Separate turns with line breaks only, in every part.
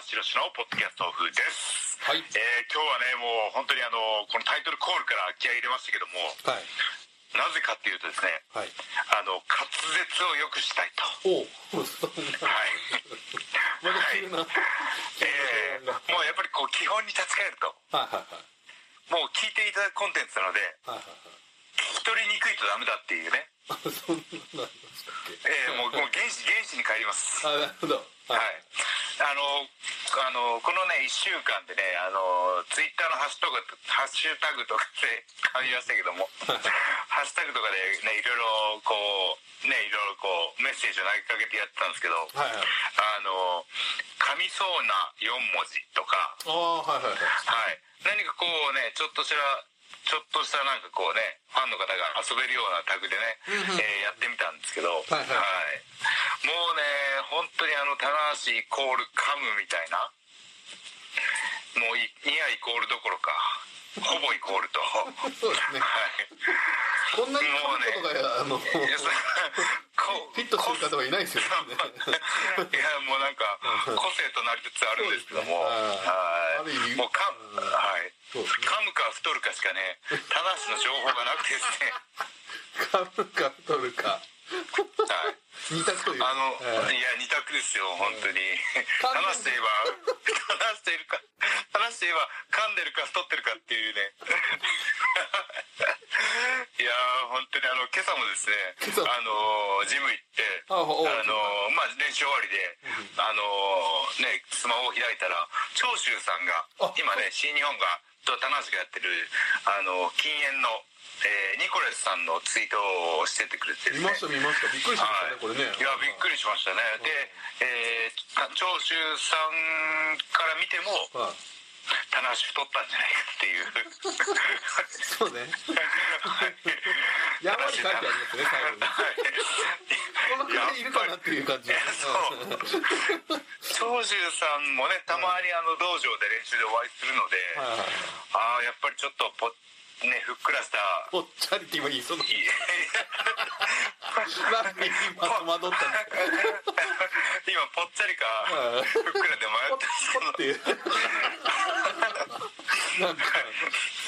橋宏のポッドキャストオフです。
はい。
えー今日はねもう本当にあのこのタイトルコールから気合い入れましたけども
はい。
なぜかっていうとですね
はい。
あの滑舌を良くしたいと。
おお
はい。
まだ急な。
えーもうやっぱりこう基本に立ち返ると
はいはいはい。
もう聞いていただくコンテンツなので
はいはい
聞き取りにくいとダメだっていうね。
そんなのありましたっけ？
えーもうもう原始原始に帰ります。
あなるほど
はい、あのあのこのね1週間でねあのツイッターのハッシュタグハッシュタグとかで 噛みましたけどもハッシュタグとかでねいろいろこうねいろいろこうメッセージを投げかけてやってたんですけど
はいはい。
あの噛みそうな4文字とか
ああはいはいはい。
はい。何かこうねちょっとしたちょっとしたなんかこうねファンの方が遊べるようなタグでね、えーやってみたんですけど、
はいはい。
もうね本当にあの棚橋イコール噛むみたいなもういニアイコールどころかほぼイコールと。は い
そうですねこんなに噛むことがあの フィットする方はいないですよね。
いやもうなんか個性となりつつあるんですけども、はい。もうか、
うん。
はい噛むか太るかしかね棚橋の情報がなくてですね。
噛むか太るか
は い
二択という。
あの、
はい
いや二択ですよ本当に。話していえば話しているか話していえば噛んでるか太ってるかっていうね。いやー本当にあの今朝もですねあのジム行って
あ
のまあ練習終わりであのねスマホを開いたら長州さんが
あ
今ね新日本がと棚橋がやってるあの禁煙の、えーニコレスさんのツイートをしててくれてね。
見ました見ました。びっくりしましたねこれね。
いやびっくりしましたね。で、えー、長州さんから見ても
はい。
棚橋太ったんじゃないかっていう。
そうねやんわり書いてありますね最後に。このくらいいるかなっていう感じ。
そう。長州さんもねたまにあの道場で練習でお会いするので、ああやっぱりちょっとぽねふっくらした
ぽっちゃりって今言いそうな。い
い
なんで今戸惑ったんですか
今ぽっちゃりか
はい。
ふっくらで迷ったんですけど
なんか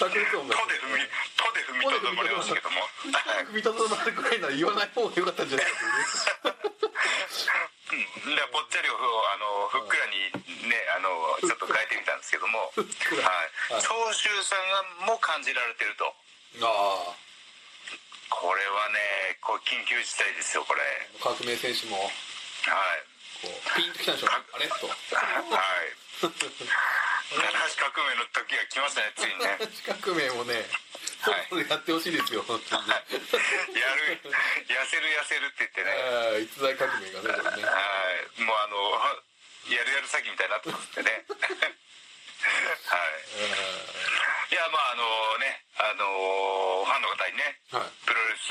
炸裂音が
とで踏みとで踏みとどまりましたけどもはい
踏みとどまるくらいなら言わない方が良かったんじゃないかというね
うん、でぽっちゃりをあのふっくらにねあのちょっと変えてみたんですけども、はい。長州さんがも感じられてると。
あ
これはねこう緊急事態ですよこれ。
あ革命戦士も。
はい。
こうピンときたんでしょうあれと。
はい七橋革命の時が来ましたねついにね。
革命もね
はい。
やってほしいですよ本当にね。
やる痩せる痩せるって言ってね。
逸材革命がねこれね。
はい。もうあのやるやる詐欺みたいになってますんでね。はい。いやまああのねあのファンの方にね
はい。
プロレス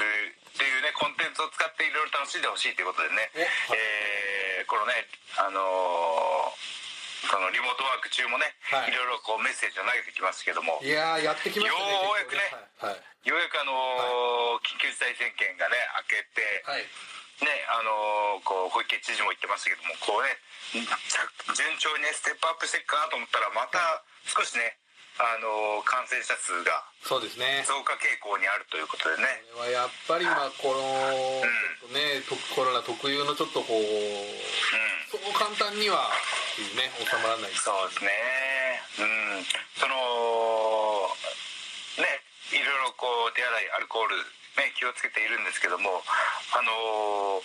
っていうねコンテンツを使っていろいろ楽しんでほしいということでね、
おはい。
えーこのねあのーそのリモートワーク中もね、
はい。
い、ろいろこうメッセージを投げてきますけども。
いやーやってきましたね
ようやくね
はい。はい。
ようやくあのー緊急事態宣言がね明けて、
はい。
ねあのーこう小池知事も言ってましたけどもこうね順調にねステップアップしていくかなと思ったらまた少しね、あのー感染者数が
そうですね。
増加傾向にあるということでね。
これはやっぱりまあこのちょっとねとコロナ特有のちょっとこう
うん。
そう簡単にはっていうね収まらない
そうですね。うん。そのねいろいろこう手洗いアルコールね気をつけているんですけどもあの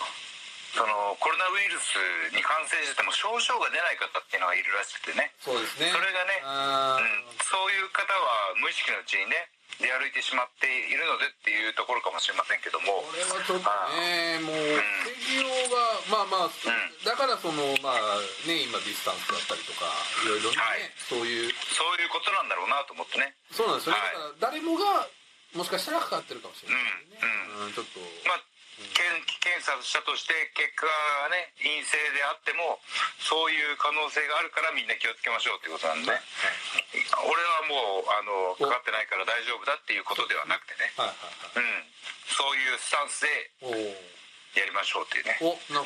そのコロナウイルスに感染しても症状が出ない方っていうのがいるらしくてね。
そうですね。
それがねうん、そういう方は無意識のうちにね出歩いてしまっているのでっていうところかもしれませんけども。
これはちょっとねもう防ぎようがまあまあだからそのまあね今ディスタンスだったりとかいろいろね、
はい。
そういう。
そういうことなんだろうなと思ってね。
そうなんです。よね、
はい。
だから誰もがもしかしたらかかってるかもしれないね、
うん。
うんちょっと。
まあ検検査したとして結果がね陰性であってもそういう可能性があるからみんな気をつけましょうっていうことなんでね、俺はもうあのかかってないから大丈夫だっていうことではなくてね、うん、そういうスタンスでやりましょうっていうね。今日の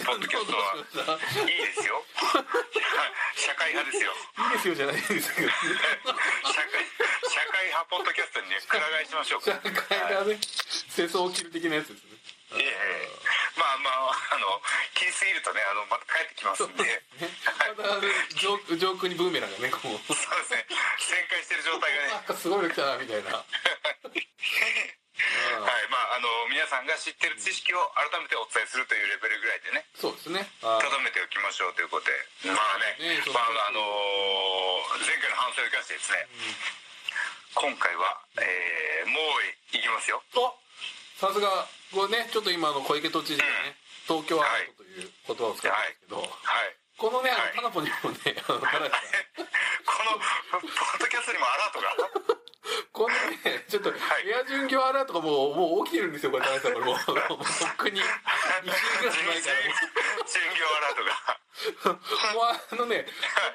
ポッドキャストはいいですよ。社会派ですよ。
いいですよじゃないですけど
社会社会派ポッドキャストにねくら替えしましょう。
社会がね世相を切る的なやつですね。
いえいえ。まあまああの切りすぎるとねあのまた帰ってきますんで。
ね。まだ上上空にブーメランがねこう。
そうですね。旋回してる状態がね。
すごいの来たなみたいな
はいまああの皆さんが知ってる知識を改めてお伝えするというレベルぐらいでね。
そうですね。あ
とどめておきましょうということで。まあね
ね
まああの前回の反省を生かしてですね。今回は、えーもういきますよ。
おさすがこれねちょっと今あの小池都知事がね東京アートという言葉を使ってますけど、
はい
このねあの
はい
タナポにもね あの田中さん
このポッドキャストにもアラートが。
このねちょっと
はい。
エア巡業アラートがもうもう起きてるんですよこれ田中さんこれもうもうとっくに。2週ぐらい前から。
巡業アラートが
あのね、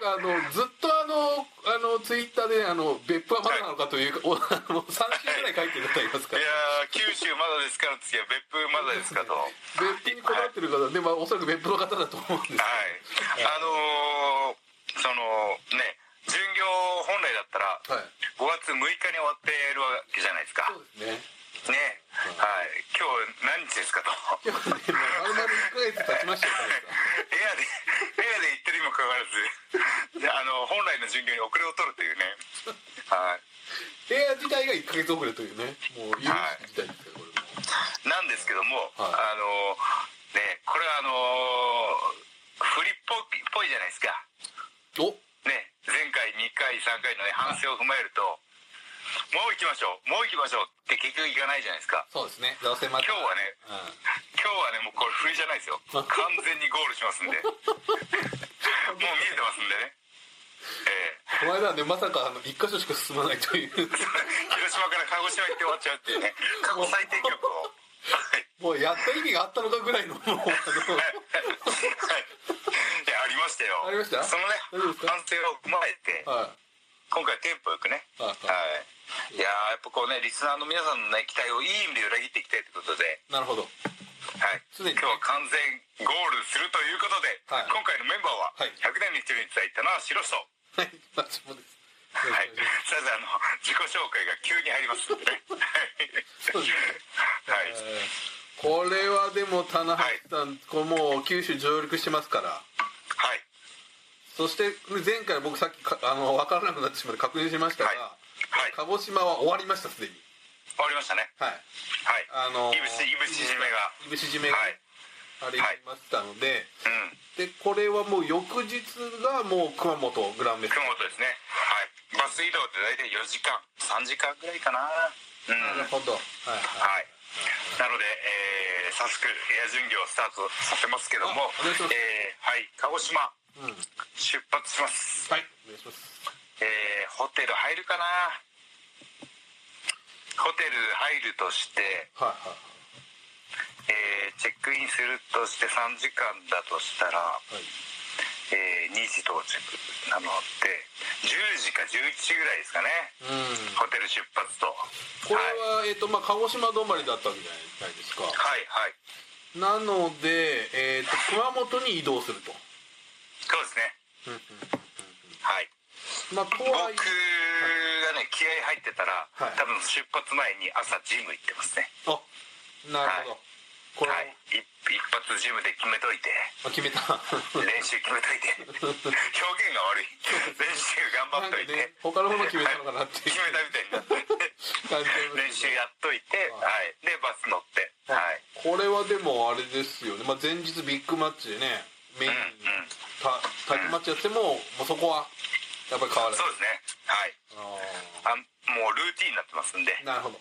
なんかあのずっとあのあのツイッターでねあの別府はまだなのかというか、おあの3週ぐらい書いてる方いますから。
いやー九州まだですから次は別府まだですかと。はい
別府にこだわってる方でまあおそらく別府の方だと思うんです
あのー、そのね巡業本来だったら
けどはい。
5月6日に終わってるわけじゃないですか。
そうですね。
ね。はい。今日何日ですかと。
今日ねもう丸々1ヶ月経ちましたよ
エア でかかわらず。であの本来の巡業に遅れを取るというね。はい。
エア自体が1ヶ月遅れというね。もう有識事態ですからこれも。
なんですけども、
はい。
あのねこれはあの振りっぽいっぽいじゃないですか。
お。
ね前回2回3回のね反省を踏まえると、もう行きましょうもう行きましょうって結局行かないじゃないですか。
そうですね。どうせまた。
今日はね
うん。
今日はねもうこれ振りじゃないですよ。完全にゴールしますんでますんでね。ええ。
この間はねまさかあの1箇所しか進まないという。
広島から鹿児島行って終わっちゃうっていうね。過去最低記録を。はい。
もうやった意味があったのかぐらいのもうあの。
はい。い。やありましたよ。
ありました？
そのね反省を踏まえて
は
今回テンポよくね。
いはい。
はい。いやーやっぱこうねリスナーの皆さんのね期待をいい意味で裏切っていきたいということで。
なるほど。
はい。
常に
今日は完全するということで、
はい。
今回のメンバーは
はい。
100年に一人に伝えたのは白と。
はい。私もです
はい、さずあの自己紹介が急に入りますんでね。はい、
えーこれはでも棚橋さん、これもう九州上陸してますから。
はい。
そして前回僕さっきかあの分からなくなってしまって確認しましたが、
はい。はい。
鹿児島は終わりましたすでに。
終わりましたね。
はい。
はい。
あの
いぶしいぶし締めが。
いぶし締めが
はい。
ね、あれ行きましたので、
うん。
でこれはもう翌日がもう熊本グランメス
熊本ですね。はい。バス移動って大体4時間。3時間ぐらいかな。うん。
なるほど。はい
はい。なので、えー早速エア巡業をスタートさせますけどもえーはい。鹿児島。
うん、うん、
出発します。
はい。お願いします。
えーホテル入るかな。ホテル入るとして、
はいはい
えーチェックインするとして3時間だとしたら、
はい。
えー2時到着なので10時か11時ぐらいですかね。
うん。
ホテル出発と。
これ
はい。
は、えっ、とまあ鹿児島止まりだったわけじゃないですか？
はいはい。
なので、えー、と熊本に移動すると、
そうですね。はい。
まあと
僕がね気合入ってたら、
はい。
多分出発前に朝ジム行ってますね。
あなるほど、これは、
はい一一発ジムで決めといて。
あ決めた。
練習決めといて。表現が悪い。練習頑張っといて、
ね他のもの決めたのかなって。い。う
決めたみたいにな。って練習やっといて、
は
はい、でバス乗って。はい。
これはでもあれですよね、まあ、前日ビッグマッチでねメインに
うんうん。
たタッグマッチやってももうそこはやっぱり変わらず
そうですね。はい。
あ
あもうルーティンになってますんで。
ーなるほど、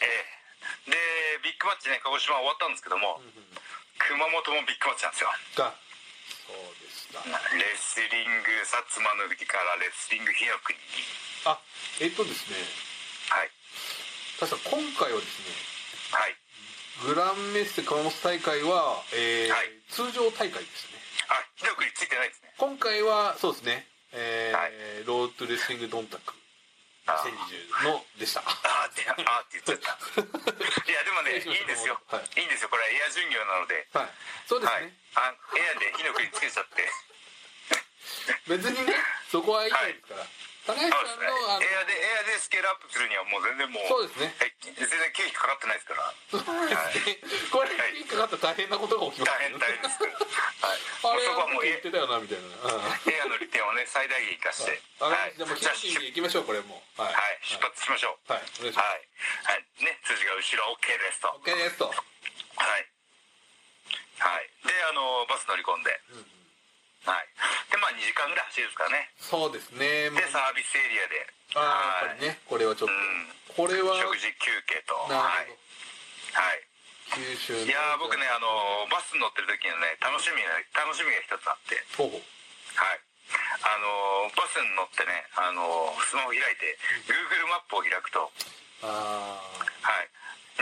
ええでビッグマッチね鹿児島終わったんですけども、
うんうん
熊本もビッグマッチなんですよ。
が。そうでした
レスリング薩摩の国からレスリング火の国に。
あえっとですね。
はい。
確か今回はですね
はい。
グランメッセ熊本大会は、えー
はい。
通常大会でしたね。
あひどくりついてないですね。
今回はそうですね、えー
はい。
ロードレスリングドンタク。
あ
2020のでした。
あーってあーって言っちゃった。いやでもねいいんですよ、
はい。
い、いんですよ。これはエア巡業なので。
はい。そうです
はい。
ね、
あエアで火の国つけちゃって。
別にねそこはいいですから、高橋さんのあの
エアでエアでスケールアップするにはもう全然もう
そうですね。
はい。全然経費かかってないですから。
そうですねこれ
はい
引っかかったら大変なことが起きます
大変大変です。からはい。
あれ
そこはもうエ
言ってたよなみたいな、うん。
エアの利点をね最大限生かして。
あ
はい。
じゃあもう
じゃあ
ヒッで行きましょうこれも。うはい、
はい。出発しましょう。
はい、お願いします、
はい、はい、ね辻が後ろ OK ですと。
OK ですと。
はい。はい。であのバス乗り込んで、はい。でまあ2時間ぐらい走るんですからね。
そうですね。
でサービスエリアで。
ああ
はい。
やっぱりねこれはちょっと、
うん。
これは。
食事休憩と。
な
はい。
る
はい。
九州の。
いやー僕ねあのバス乗ってる時のね楽しみが楽しみが一つあって。
ほうほう。
はい。あのバスに乗ってねあのスマホ開いて Google マップを開くと。
あ
はい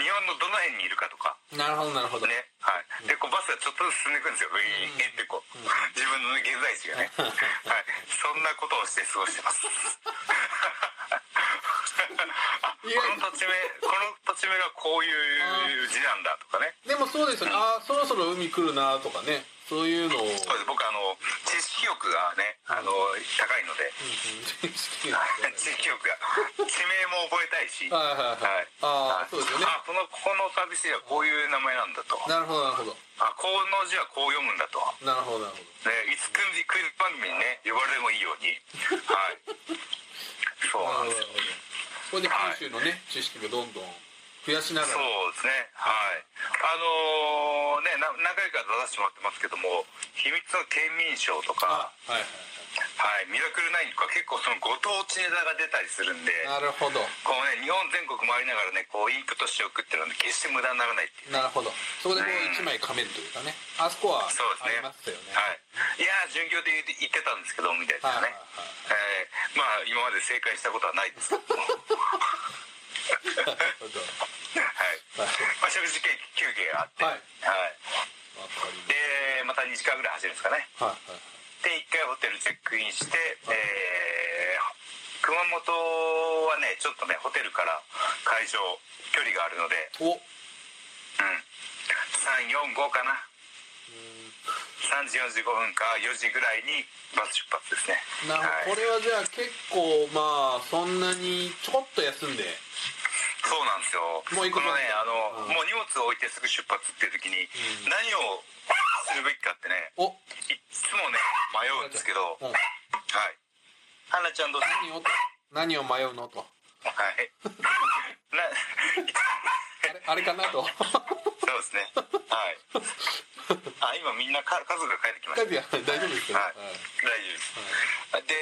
日本のどの辺にいるかとか。
あなるほどなるほど、
ねはい、でこうバスがちょっとずつ進んでいくんですよ、ウィーンってこう、自分の、ね、現在地がね、はい、そんなことをして過ごしてます。あこの土地名この土地名がこういう字なんだとかね。
でもそうですよね。ああそろそろ海来るなとかね。そういうのを。
そうです。僕あの知識欲がねあの高いので。
うんうん。知識
知識欲が。地名も覚えたいし。
はいはいはい。ああそうですよね。
あこのここのサービスではこういう名前なんだと。
なるほどなるほど。
あこの字はこう読むんだと。
なるほどなるほ
ね、いつクイズ番組にね呼ばれてもいいように。はい。そう
どな
なんです。よ
これで九州のね知識がどんどん増やしながら。
そうですね。はい。あのーねな何回か出させてもらってますけども秘密の県民賞と
あ
か
はいはい。
はいミラクル9とか結構そのご当地ネタが出たりするんで
はいなるほど。
こうね日本全国回りながらねこうインプットしておくっていうのは、ね、決して無駄にならないっていう。
なるほど。そこでこう一枚噛めるというかね。あそこは
そうですね。
ありましたよね。
はい。いやー巡業で言ってたんですけどみたいな
はいはい
ねえーまあ今まで正解したことはないですけども はい
はい。
まあ、食事休憩があって、
はい。
はい。でまた。2時間ぐらい走るんですかね。
はいはい
で1回ホテルチェックインして、えー熊本はねちょっとねホテルから会場距離があるので、
お。
うん、345かな。3時45分か4時ぐらいにバス出発ですね。
な
はい。
これはじゃあ結構まあそんなにちょこっと休んで
そうなんですよ。
もう行く
のねあの、
うん。
もう荷物を置いてすぐ出発っていう時に、
うん。
何をするべきかってね
お。
いっつもね迷うんですけど、
うん。
はい。花ちゃんどうぞ。
何を？と何を迷うのと。
はい。な、
あれあれかなと
そうですね。はい。あ、今みんなか家族が帰ってきまし
書いてや大丈夫ですよ、
はいた。大丈夫です。で、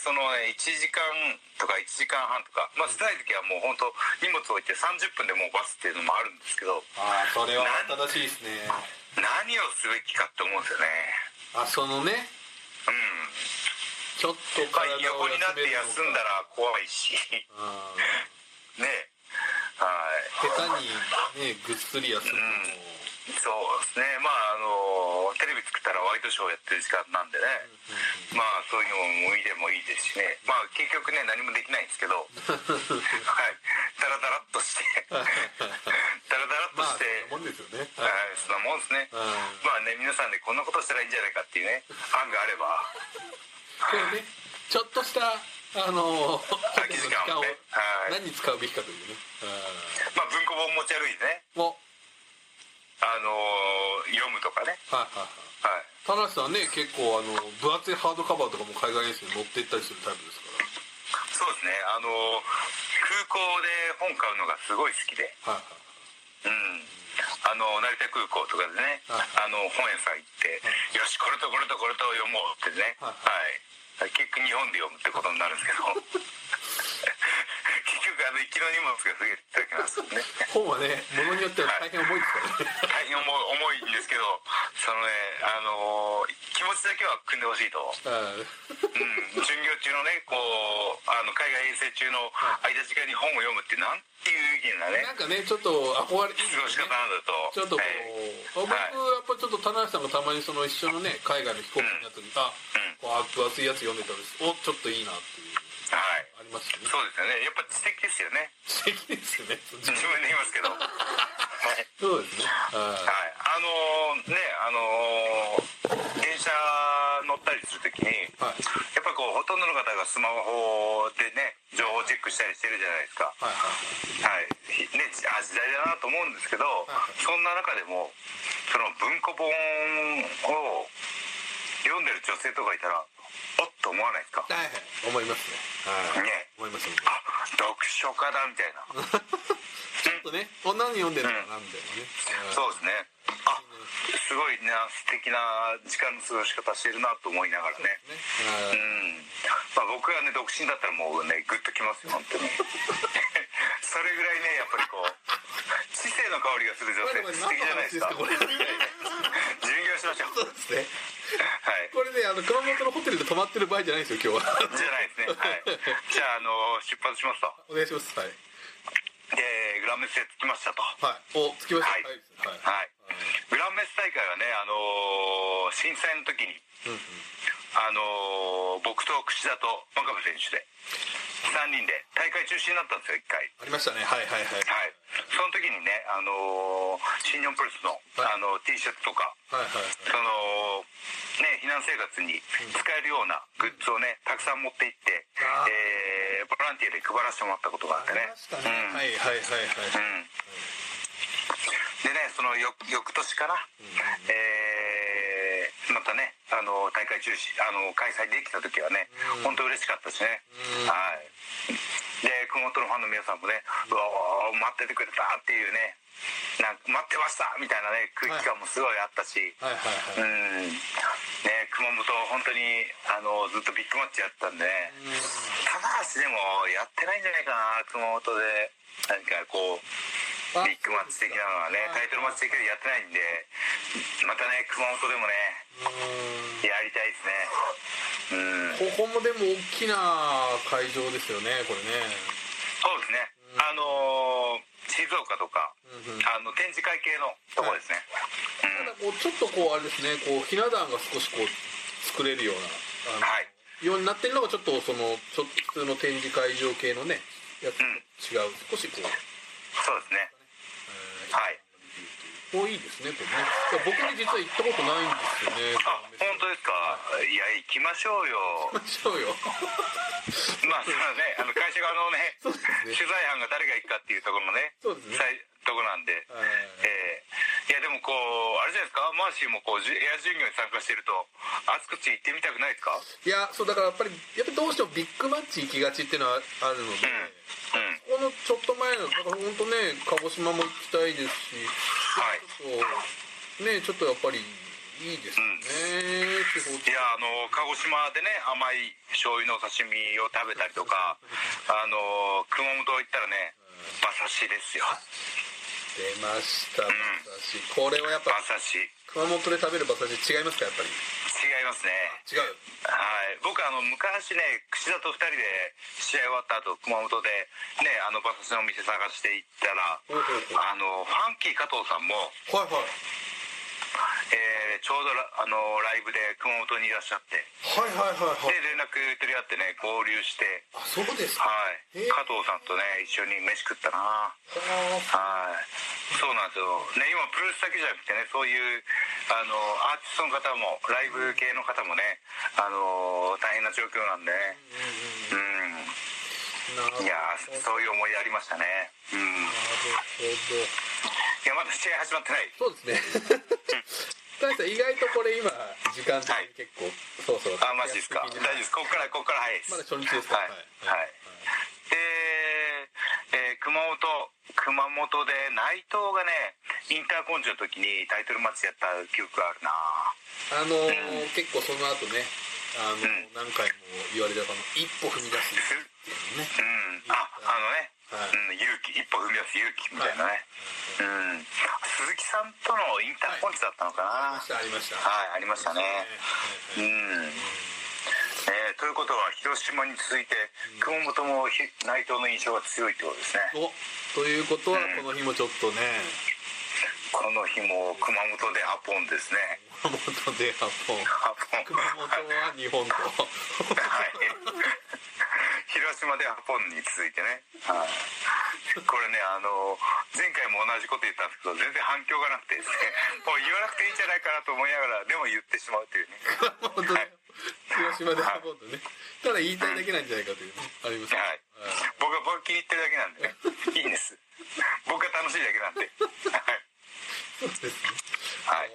そのね、1時間とか1時間半とか、まあ、少ない時はもう本当荷物置いて30分でもうバスっていうのもあるんですけど、
ああそれは正しいですね
何をすべきかって思うんですよね。
あそのね
うん。
ちょっと
まあ、
体を
横になって
休
んだら怖いし、
うん
ね。はい。
下手にねぐっすり休むのも
そうですね。まああのテレビ作ったらワイドショーやってる時間なんでね、まあそういうのも見てもいいですしね。まあ結局ね何もできないんですけど。はい。ダラダラっとして。ダラダラっと
まあ
して、
そんなもんですよね。
はい、そんなもんですね、
うん。
まあね皆さんでこんなことしたらいいんじゃないかっていうね案があれば。
ねちょっとしたあの
空き時間をね。はい。
何に使うべきかというね。
まあ文庫本持ち歩いてね。あの読むとかね。
はいはいはい。
はい。
田中さんね結構あの分厚いハードカバーとかも海外遠征に持って行ったりするタイプですか
そうですね。あの空港で本買うのがすごい好きで。
らはいはい。
うん。あの成田空港とかでね、
はい
あの本屋さん行って、よしこれとこれとこれと読もうってね、
は
はい結局日本で読むってことになるんですけど。結局あの行きの荷物が増えてきますね。
本はねものによっては大変重いですからね
大変重い重いんですけどそのねあの気持ちだけは組んでほしいと、
はい
うん、巡業中のねこうあの海外遠征中の空いた時間に本を読むってなんていう意見だね
なんかねちょっと憧れいい
過ごし方なんだと。
ちょっとこう、
はい。
僕やっぱりちょっと田中さんがたまにその一緒のね海外の飛行機になった時、あこう分厚いやつ読んでたんです。おちょっといいなっていう
はい。
ありますよね。
そうですよね。やっぱ知的ですよね。
素敵ですよね。
自分で言いますけど。は い
そうですね。は
はい、あのーねあのー電車乗ったりするときに、
いはい。
やっぱこうほとんどの方がスマホでね情報チェックしたりしてるじゃないですか。
はいはい。
はい。ひねあ時代だなと思うんですけど、
はい。
そんな中でもその文庫本を読んでる女性とかいたらおっと思わないですか。
はいはい。思いますね。はい。
ね。
思いますね。
あ読書家だみたいな。
ちょっとねこんなに読んでるのかなみたいなね、
そうですね。あすごいな素敵な時間の過ごし方してるなと思いながらね。
ね
う
はい。
ん。まあ、僕がね独身だったらもうねグッときますよ本当に。それぐらいねやっぱりこう知性の香りがする女性って素敵じゃないですかしましょう。
そうですね。
はい。
これねあの熊本のホテルで泊まってる場合じゃないですよ今日は。
じゃないですね。はい。じゃああの出発しますと。
お願いします。はい。
でグランメスへ着きましたと。
はい。お着きました。
はい。
はい。
はい。グランメス大会はねあの震災の時に
うんうん
あの僕と櫛田と真壁選手で。3人で大会中止になったんですよ1回。
ありましたね。はいはいはい。
はい、その時にね、あのー新日本プロレスの、
はい。
あの T シャツとか、
はいはい
そのね、避難生活に使えるようなグッズをね、たくさん持って行って、
あー。
えーボランティアで配らせてもらったことがあってね。
ね。
うん。
はいはいはいはい。
うん。でね、その翌翌年かな、えーまたね、あの大会中止あの開催できた時はね、
うん。
本当嬉しかったしね、
うん。
はい。で熊本のファンの皆さんもね、うわー待っててくれたっていうねなんか待ってましたみたいなね空気感もすごいあったし、うん。ね、熊本本当にあのずっとビッグマッチやってたんでね、棚橋でもやってないんじゃないかな熊本で。何かこう
あ
ビッグマッチ的なのはねタイトルマッチ的でやってないんでまたね熊本でもね
うん。
やりたいですね。うん。
ここもでも大きな会場ですよねこれね。
そうですね。あのー静岡とか
うんうん。
あの展示会系のとこですね、
ただこうちょっとこうあれですねこうひな壇が少しこう作れるような
はい。
ようになってるのがちょっとそのちょっと普通の展示会場系のねやつと違う少しこう、
そうですね。
えー
はい。
こういいですねこれね。僕ね実は行ったことないんですよね。
あ本当ですか？い。や行きましょうよ。
行きましょうよ。
まあそれはね。あの会社側のね
ね。
取材班が誰が行くかっていうところのね
そうですね。
とこなんで、
はい。
えーいやでもこうあれじゃないですか？マーシーもこうじエア巡業に参加してるとあちこち行ってみたくないですか？
いやそうだからやっぱりやっぱりどうしてもビッグマッチ行きがちっていうのはあるので、
うん
このちょっと前のだから本当ね鹿児島も行きたいですし
はい。
ねちょっとやっぱりいいですよね、地方
いやあの鹿児島でね甘い醤油のお刺身を食べたりとかあの熊本行ったらね馬刺しですよ
出ました。馬刺し。これはやっぱ
馬刺し。違い
熊本で食べる馬刺し違いますかやっぱり？
ますね。
違う
はい。僕あの昔ね櫛田と2人で試合終わった後熊本でねあの馬刺しのお店探して行ったら
ほうほうほう。
あのファンキー加藤さんも、
はいはい
えーちょうどラあのライブで熊本にいらっしゃって。
はいはいはいはい。
で連絡取り合ってね交流して。
あそうですか。
はい。加藤さんとね一緒に飯食ったな。
は
はい。そうなんですよ。ね今プロレスだけじゃなくてねそういうあのアーティストの方もライブ系の方もねあの大変な状況なんでね。うんいやーそういう思いありましたね。うん。
なるほど
いやまだ試合始まってない。
そうですね。大さん意外とこれ今時間的に結構、そろそろ
あマジですか。大丈夫です。ここからここから早い。
まだ初日ですか。
はい。はい。で、えー熊本熊本で内藤がねインターコンチの時にタイトルマッチやった記憶があるな。
あのー結構その後ねあの、
ん。
何回も言われたこの一歩踏み出すっていうのね。
うん。ああのね、
はい。
うん、勇気。一歩踏み出す勇気みたいなね、うん。鈴木さんとのインターコンチだったのかな、
ありましたありました。
はい、ありましたね。
はい
うん。えーということは広島に続いて熊本もひ内藤の印象が強いってことですね。
おということはこの日もちょっとね
この日も熊本でアポンですね。
熊本でアポン。
アポン。
熊本は日本と
はい。広島でアポンに続いてね、はい、これねあの前回も同じこと言ったんですけど全然反響がなくてですねもう言わなくていいんじゃないかなと思いながらでも言ってしまうというね。
熊本で広島でアポンとね。ただ言いたいだけなんじゃないかというねあります。ね
はい。僕は僕が気に入ってるだけなんでね。いいんです。僕が楽しいだけなんで。はい
そうですね。
はい。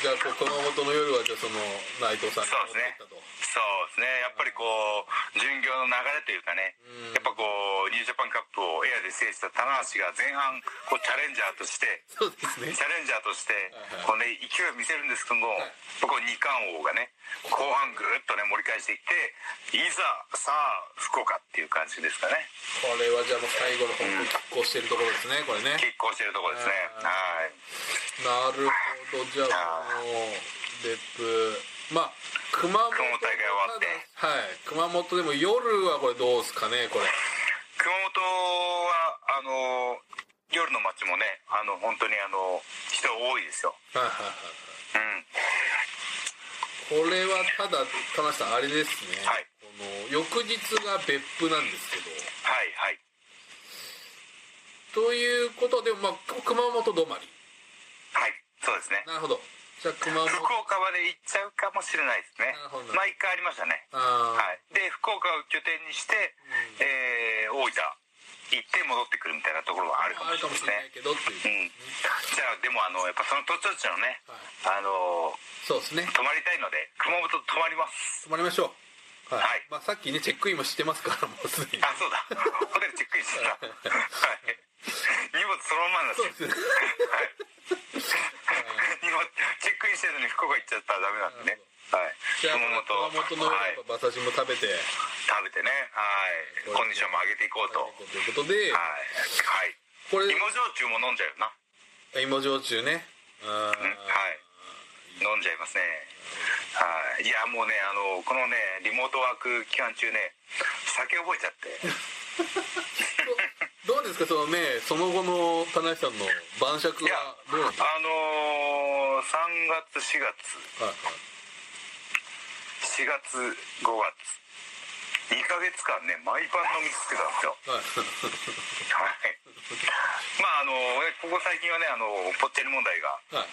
じゃあこう熊本の夜はじゃあその内藤さんに
そうですね。そうですね。やっぱりこう巡業の流れというかね
うん。
やっぱこうニュージャパンカップをエアで制した棚橋が前半こうチャレンジャーとして
そうですね。
チャレンジャーとしてこうね勢いを見せるんですけども、
はい。
ここ二冠王がね後半ぐーっとね盛り返していっていざさあ福岡っていう感じですかね。
これはじゃあもう最後の本当に拮抗してるところですねこれね。
拮抗してるところですね。
はい。
はい
なるほど。じゃあこの別府。まあ熊本
熊本大会終わって。
はい。熊本でも夜はこれどうですかねこれ。
熊本はあの夜の街もねあの本当にあの人多いですよ。
はいはいはい
うん。
これはただ田中さんあれですね、
はい。
この翌日が別府なんですけど。
はいはい。
ということで、まあ、熊本止まり
はいそうですね。
なるほど。じゃあ熊本。
福岡まで行っちゃうかもしれないですね。
なるほど。
まあ一回ありましたね。はい。で福岡を拠点にして、えー大分行って戻ってくるみたいなところはあるかも
し
しれないですね。
れないけどっていう、
うん。じゃあでもあのやっぱその土地土地のね
はい、
あの
そうですね。
泊まりたいので熊本泊まります。
止まりましょう。はい、
はい。
まあ、さっきねチェックインもしてますからもうすでに。
あそうだ。ホテルチェックインしてた。はい。荷物そのままなんですよ。はいチェックインしてるのに福岡行っちゃったらダメなんでね。はい。熊本。
の
はい。
やっぱ馬刺しも食べて、
食べてね。はい。コンディションも上げていこうと。はい
ということで、
はい。
これ。
芋焼酎も飲んじゃうよな。
芋焼酎ね。
うん。はい。飲んじゃいますね。はい。いやもうねあのこのねリモートワーク期間中ね酒覚えちゃって
どうですかそのねその後の田中さんの晩酌はどうなんですか？
あのー、3月4月。
はい
4月5月。2ヶ月間ね毎晩飲み続けたんですよ。
はい。
はい。まああのここ最近はねあのぽっちゃり問題が
はい。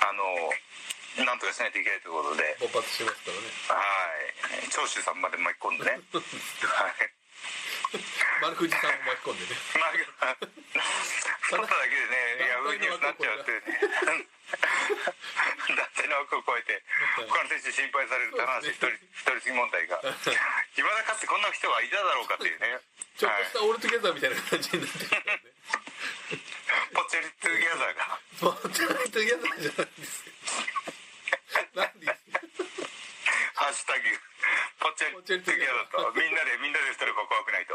あのなんとかしないといけないということで。
勃発しますからね。
はい。長州さんまで巻き込んでね。はい
丸藤さんも巻き込んでね。
まあ太っただけでねヤフーニュースになっちゃうってね。団体の枠を超えて他の選手に心配される棚橋一人太り過ぎ問題が。いまだかつてこんな人はいただろうかっていうね。
ちょっと
はい。
した ALL TOGETHER みたいな感じになってるからね。
ぽっちゃり together が。
もうちょっと ALL TOGETHER じゃないんですよ。何です
ハッシュタグぽっちゃりトゥギャザーとみんなでみんなで太れば怖くないと。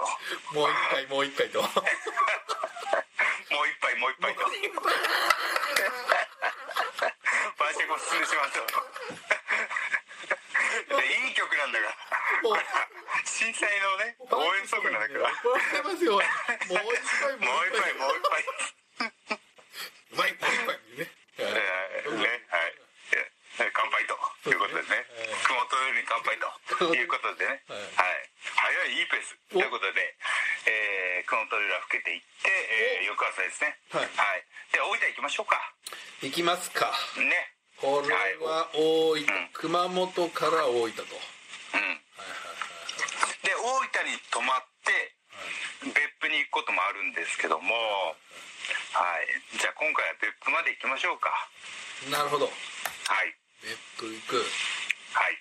もう一回もう一回と。
もう一杯もう一杯と。晩酌を進めてしまう。とでいい曲なんだから。震災のね応援ソングなんだから
怒られますよもう一回
もう一杯もう一杯。
うまいもう一杯ね。
えーねはい。えー乾杯ということですね。熊本より乾杯ということでね。
はい。
はい。早いいいペース。ということでえー熊本よりは更けていってえー翌朝ですね。
はい。
で大分行きましょうか。
行きますか。
ね。
これは大分、
うん
熊本から大分と。
うん。で大分に泊まって別府に行くこともあるんですけどもはい。じゃあ今回は別府まで行きましょうか。
なるほど。
はい
別府行く。
はい。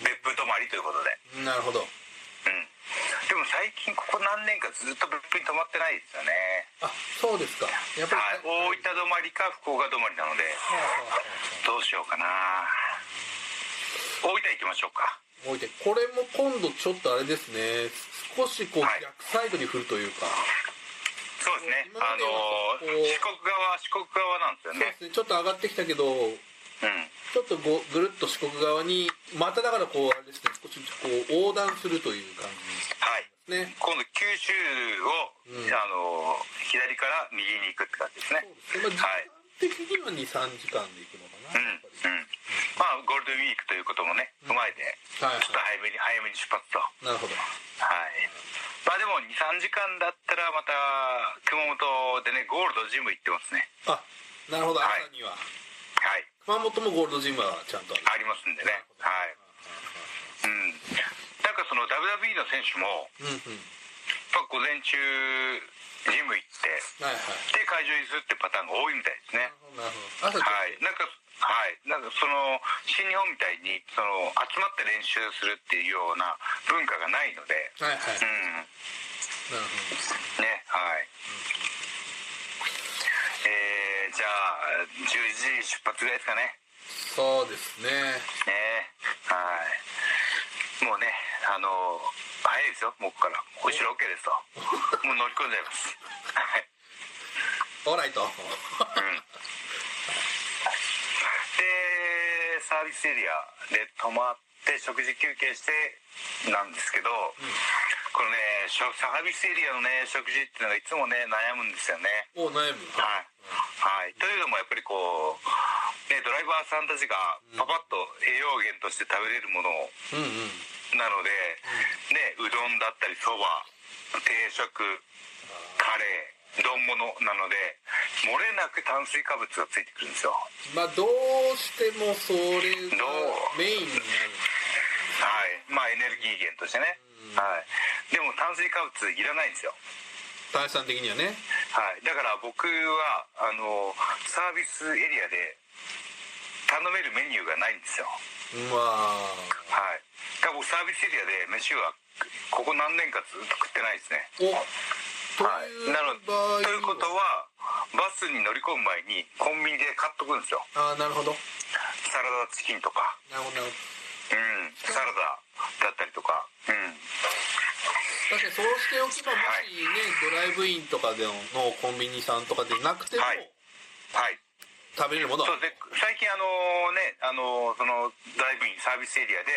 別府泊まりということで。
なるほど。
うん。でも最近ここ何年かずっと別府に泊まってないですよね。
あそうですか。やっぱり、
はい。大分泊まりか福岡泊まりなのでどうしようかな。大分行きましょうか。
大分。これも今度ちょっとあれですね。少しこう
はい。
逆サイドに振るというか、
そうですね。あの四国側四国側なんですよね。
ね。ちょっと上がってきたけど
うん
ちょっとごぐるっと四国側にまただからこうあれですね少しこう横断するという感
はい
じですね。
今度九州を、
うん。
あの左から右に行くって感じですね。
そうですには23時間で行くのかな、
うんうん。まあゴールデンウィークということもね踏まえて
はい
ちょっと早めに早めに出発と。は
なるほど。
い。まあでも23時間だったらまた熊本でねゴールドジム行ってますね。
あなるほど
はい。
朝には、
はい
熊本もゴールドジムはちゃんとあ
りますんでね。はい。うん。なんかその WWE の選手も
うんうん。
やっぱ午前中ジム行って
はいはい。
で会場にするってパターンが多いみたいですね。はい。なんかはい。なんかその新日本みたいにその集まって練習するっていうような文化がないので。
はいはい、
うん。
なるほ
ねはい。えー、じゃあ10時出発ぐらいですかね。
どそうですね。
ねはい。もうねあの早いですよ。もうここから後ろ OK ですと。もう乗り込んじゃいます。はい。
オーライト。
うん。でサービスエリアで泊まって食事休憩してなんですけど、このねサービスエリアのね食事っていうのがいつもね悩むんですよね。
お悩む。
はい、はい、というのもやっぱりこう、ね、ドライバーさんたちがパパッと栄養源として食べれるもの
うんうん。
なので、ね、うどんだったりそば定食カレー丼物なので漏れなく炭水化物がついてくるんですよ。
まあどうしてもそれがメインになる
はい。まあエネルギー源としてね、はい、でも炭水化物いらないんですよ。
大さん的にはね。
はい、だから僕はあのサービスエリアで頼めるメニューがないんですよ。
まあ
はい。だから僕サービスエリアで飯はここ何年かずっと食ってないですね。はい。なのということはバスに乗り込む前にコンビニで買っとくんですよ。
ああなるほど。
サラダチキンとか。
なるほど
サラダだったりとか。うん。
ど確かにそうしておけばもしね、ドライブインとかでのコンビニさんとかでなくても、
はい。はい。
食べれるもの。は
そうで最近あのねあのそのドライブインサービスエリアで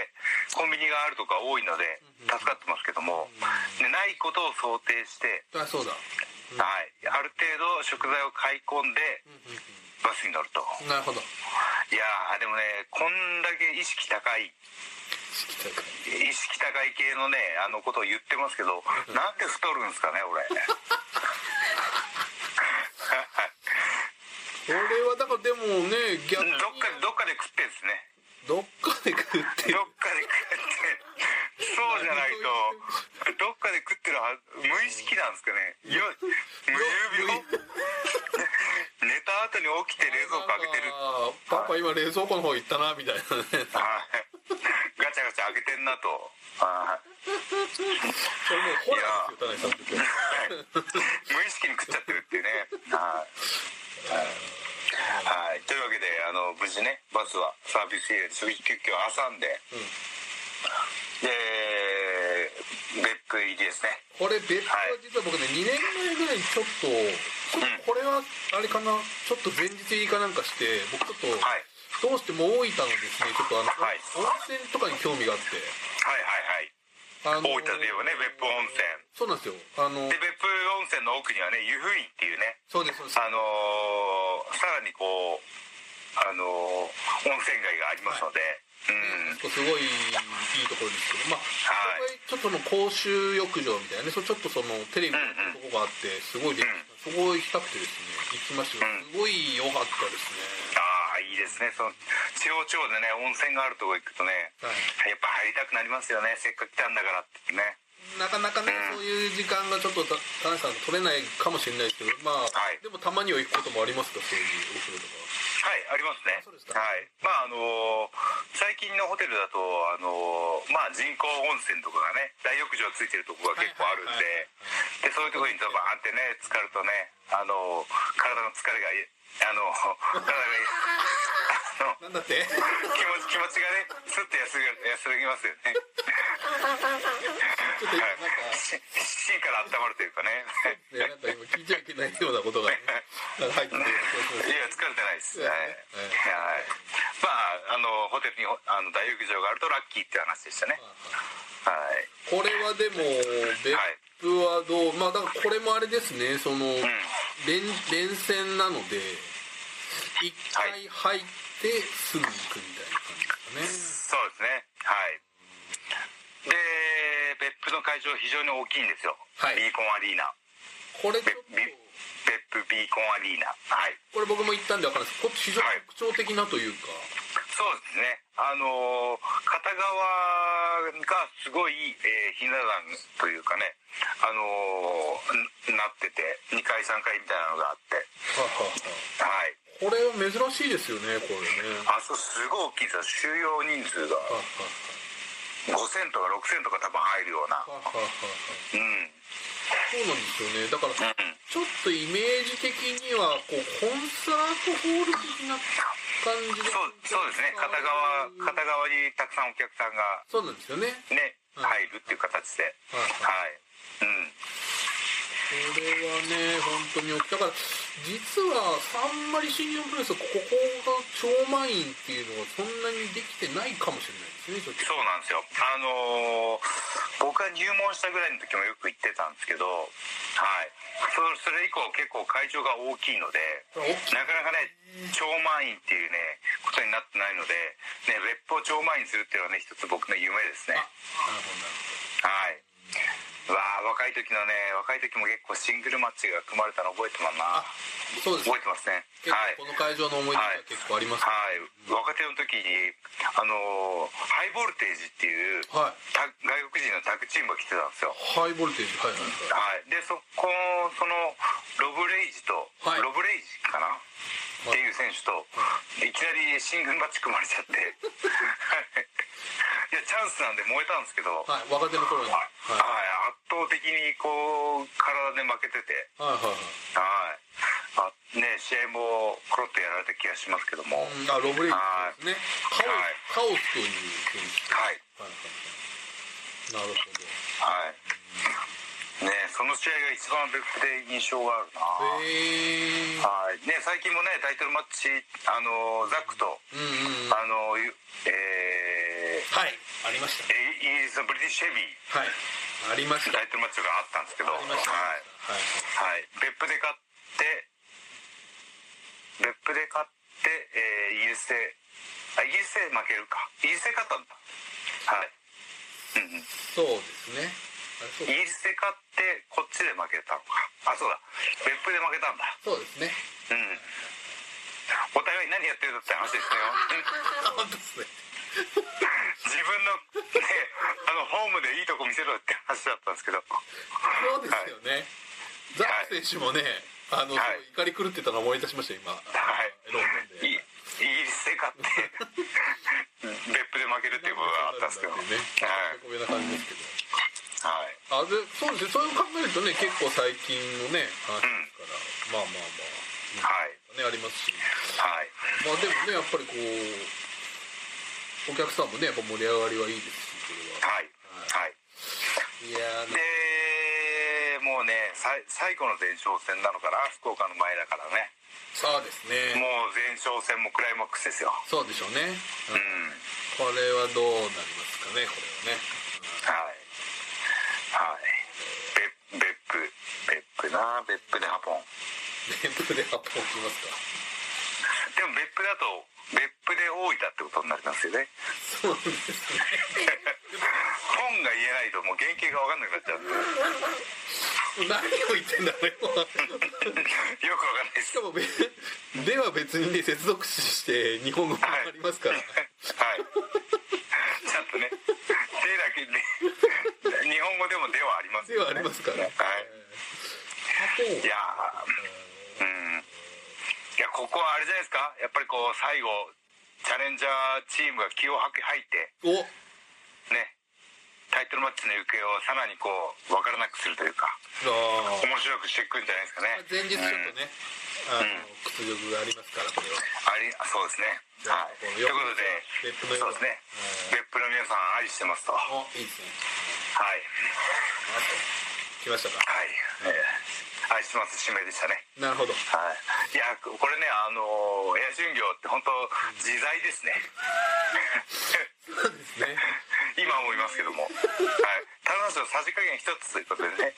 コンビニがあるとか多いので助かってますけども、でないことを想定して、
あそうだ、
はい、ある程度食材を買い込んで
うんうん
バスに乗ると。
うん、なるほど。
いやーでもねこんだけ意識高い。意識高い。系のねあのことを言ってますけどなんで太るんですかね俺。
これはだからでもね逆に
どっかどっかで食ってんですね。
どっかで食って
どっかで食ってそうじゃないとどっかで食ってるはず無意識なんですかね。よ無遊病。寝た後に起きて冷蔵庫開けてる。
パパ今冷蔵庫の方行ったなみたいなね。
はい。ガチャガチャ開けてんなと。はい。
それもうホラーですよ田中さんの時は
無意識に食っちゃってるっていうね。はい、はい、というわけであの無事ねバスはサービスエリアで食事休憩を挟んで、で別府入りですね。
これ別府は実は僕ね2年前ぐらいにちょっと、ちょっとこれはあれかなちょっと前日入りかなんかして僕ちょっと、
はい。
どうしても大分のですねちょっとあの、
はい。
温泉とかに興味があって。
はいはい
あの
大分といえばね別府温泉。
そうなんですよ。あの
で別府温泉の奥にはね湯布院っていうね。
そうですそうです。
あのーさらにこうあのー温泉街がありますので、うん
すごいいいところですけどまあ、
はい。
ちょっとの公衆浴場みたいなねそちょっとそのテレビのとこがあってすごいで、そこ行きたくてですね行きました。よすごい良かったですね、
ああいいですね。その地方地方でね温泉があるとこ行くとね
はい。
やっぱ入りたくなりますよね。せっかく来たんだからってね。
なかなかね、
うん。
そういう時間がちょっとた田中さん取れないかもしれないですけどまあ、
はい。
でもたまには行くこともありますか？そういうお風呂とか
はいありますね。はい。まああのー最近のホテルだとあのーまあ人工温泉とかがね大浴場ついてるとこが結構あるんででそういうところにドバーンってね浸かるとねあのー体の疲れがあの体があの
なんだって？
気持ち気持ちがねスッと休み休みますよね
ちょっと今なんか、
し芯から温まるというかね
ね、なんか今聞いちゃいけないようなことが、ね、入ってて
いや疲れてないです。ね、はい。はい。まああのホテルにあの大浴場があるとラッキーっていう話でしたね。はい
これはでも別府はどう、まあだからこれもあれですねその、
うん。
連連戦なので一回入ってすぐ行くみたいな感じですかね。
そうですね。はい。で別府の会場非常に大きいんですよ、
はい。
ビーコンアリーナ。
これちょっと。
べ別府ビーコンアリーナ。はい。
これ僕も行ったんで分かるんです。これ非常に特徴的なというか、
そうですね。あのー片側がすごい、えーひな壇というかね。あのーんなってて2階3階みたいなのがあって。
ははは。
はい。
これは珍しいですよねこれね。は
あそこすごい大きいですよ。収容人数が。
はは
5000とか6000とか多分入るような。うん
そうなんですよね。だから
うん。
ちょっとイメージ的にはこうコンサートホール的な感じで
そうそうですね。片側片側にたくさんお客さんが。
そうなんですよね。
ね
うん
入るっていう形で。
はい
はい。うん。
これはね本当にだから実はあんまり新日本プロレスはここが超満員っていうのはそんなにできてないかもしれないですね
そうなんですよ。あのー僕が入門したぐらいの時もよく行ってたんですけどはい。そそれ以降結構会場が大きいのでなかなかね超満員っていうねことになってないので、ね、別府を超満員するっていうのはね一つ僕の夢ですね。
あなるほどなる
はいわあ若い時のね若い時も結構シングルマッチが組まれたの覚えてますな。
あそうです
覚えてますね。
結
はい。
構この会場の思い出が結構あります
はい。若手の時にあのーハイボルテージっていう
はい。
た外国人のタッグチームが来てたんですよ。
ハイボルテージ。はいはいはい。
はい。でそこそのロブレイジと、
はい。
ロブレイジかな？っていう選手とい。きなりシングルマッチ組まれちゃって。いやチャンスなんで燃えたんですけど、はい。
はい若手の頃に。はい。
圧倒的にこう体で負けてて。
はいはいはい。
はい。あね試合もコロッとやられた気がしますけども、
うんあロブレイジですね。カオ
はい。
スカオスという選手
はい
はいはい。なるほど。
はい。ねその試合が一番別府で印象があるな。はい。ね、最近もねタイトルマッチあのザックと、
うんうんうん。
あのゆえー
はいありました。
イギリスのブリティッシュヘビー。
はいありました。
タイトルマッチがあったんですけど。はい、
ありました。
は
はい。
い、別府で勝って別府で勝って、えーイギリスであイギリスで負けるか。イギリスで勝ったんだ。はい、うんうん、
そうですね。
イギリスで勝ってこっちで負けたのか。あそうだ。別府で負けたんだ。
そうですね。
うん。お互い何やってるんだって話ですよ。
本当ですね
自分のねあのホームでいいとこ見せろって話だったんですけど。
そうですよね。ザック選手もねあの
はい。
怒り狂ってたのを思い出しました今。
はい。イイギリスで勝って 別府で負けるっていうことがあったんですけど、
ね
はい。
こういうな感じですけど
はい。
あでそうですね。そういう考えるとね結構最近のね話ですから、まあまあまあ、
はい。
ねありますし。
はい。
まあでもねやっぱりこうお客さんもねやっぱ盛り上がりはいいですしこれは。
はい。はい。
いやー
でもうね最後の前哨戦なのかな？福岡の前だからね。
そうですね。
もう前哨戦もクライマックスですよ。
そうでしょうね、
う
うん。
ん
これはどうなりますかねこれはね、
はい。はい。別別府別府な？別府でハポン。
別府で発表きますか。
でも別府だと別府で大分ってことになりますよね
そうですね
本が言えないともう原型が分かんなくなっちゃうんで
何を言ってんだろう
よくわかんないです。
しかもべ では別にね接続詞して日本語もありますから、
はいちゃんとね手だけで日本語でも「で」はあります
ではありますから、
はいいやーうんいやここはあれじゃないですかやっぱりこう最後チャレンジャーチームが気を吐き入って
お
ねタイトルマッチの行方をさらにこう分からなくするというか
あ
面白くしていくんじゃないですかね
前日ちょっとね、あの屈辱がありますからこれは
ありそうですねはいということで
別府の
そうですね別府の皆さん愛してますとはい
おいいですね
はい
あと来ましたか
はい、えー愛してます指名でしたね
なるほど
はいいやこれねあのエア巡業って本当自在ですね
そうですね
今思いますけどもはいただのさじ加減一つということでね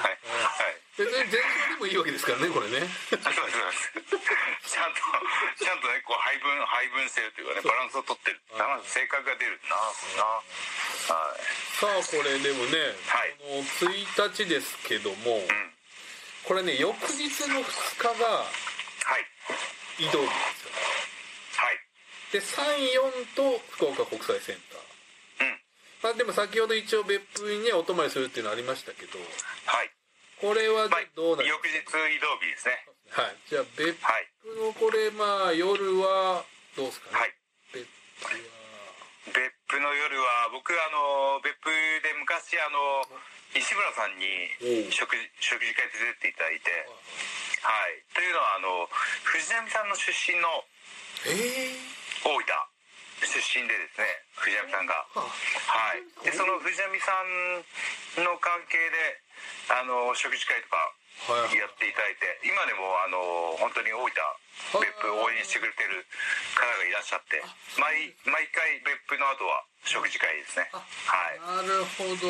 はいはい
別に全然でもいいわけですからねこれね
そうですそうですちゃんとちゃんとねこう配分配分してるというかねバランスをとってるだから性格が出るななはい
さあこれでもね、
はい
この1日ですけども、
うん。
これね翌日の2日が
はい。
移動日ですよ。
はい。
で34と福岡国際センター。
うん。
まあでも先ほど一応別府にねお泊まりするっていうのありましたけど
はい。
これは
まあ
どうなり
翌日移動日ですね。
はい。じゃあ別
はい。
府のこれまあ夜はどうですかね、
はい。
別府は。
別府の夜は僕あの別府で昔あの石村さんに食事食事会連れてっていただいてはい。というのはあの藤波さんの出身の
ええ
大分出身でですね藤波さんが。
は
はい。でその藤波さんの関係であの食事会とか
はい
やっていただいて今でもあの本当に大分別府を応援してくれてる方がいらっしゃって毎毎回別府の後は食事会ですね。
あ
はい。
なるほど。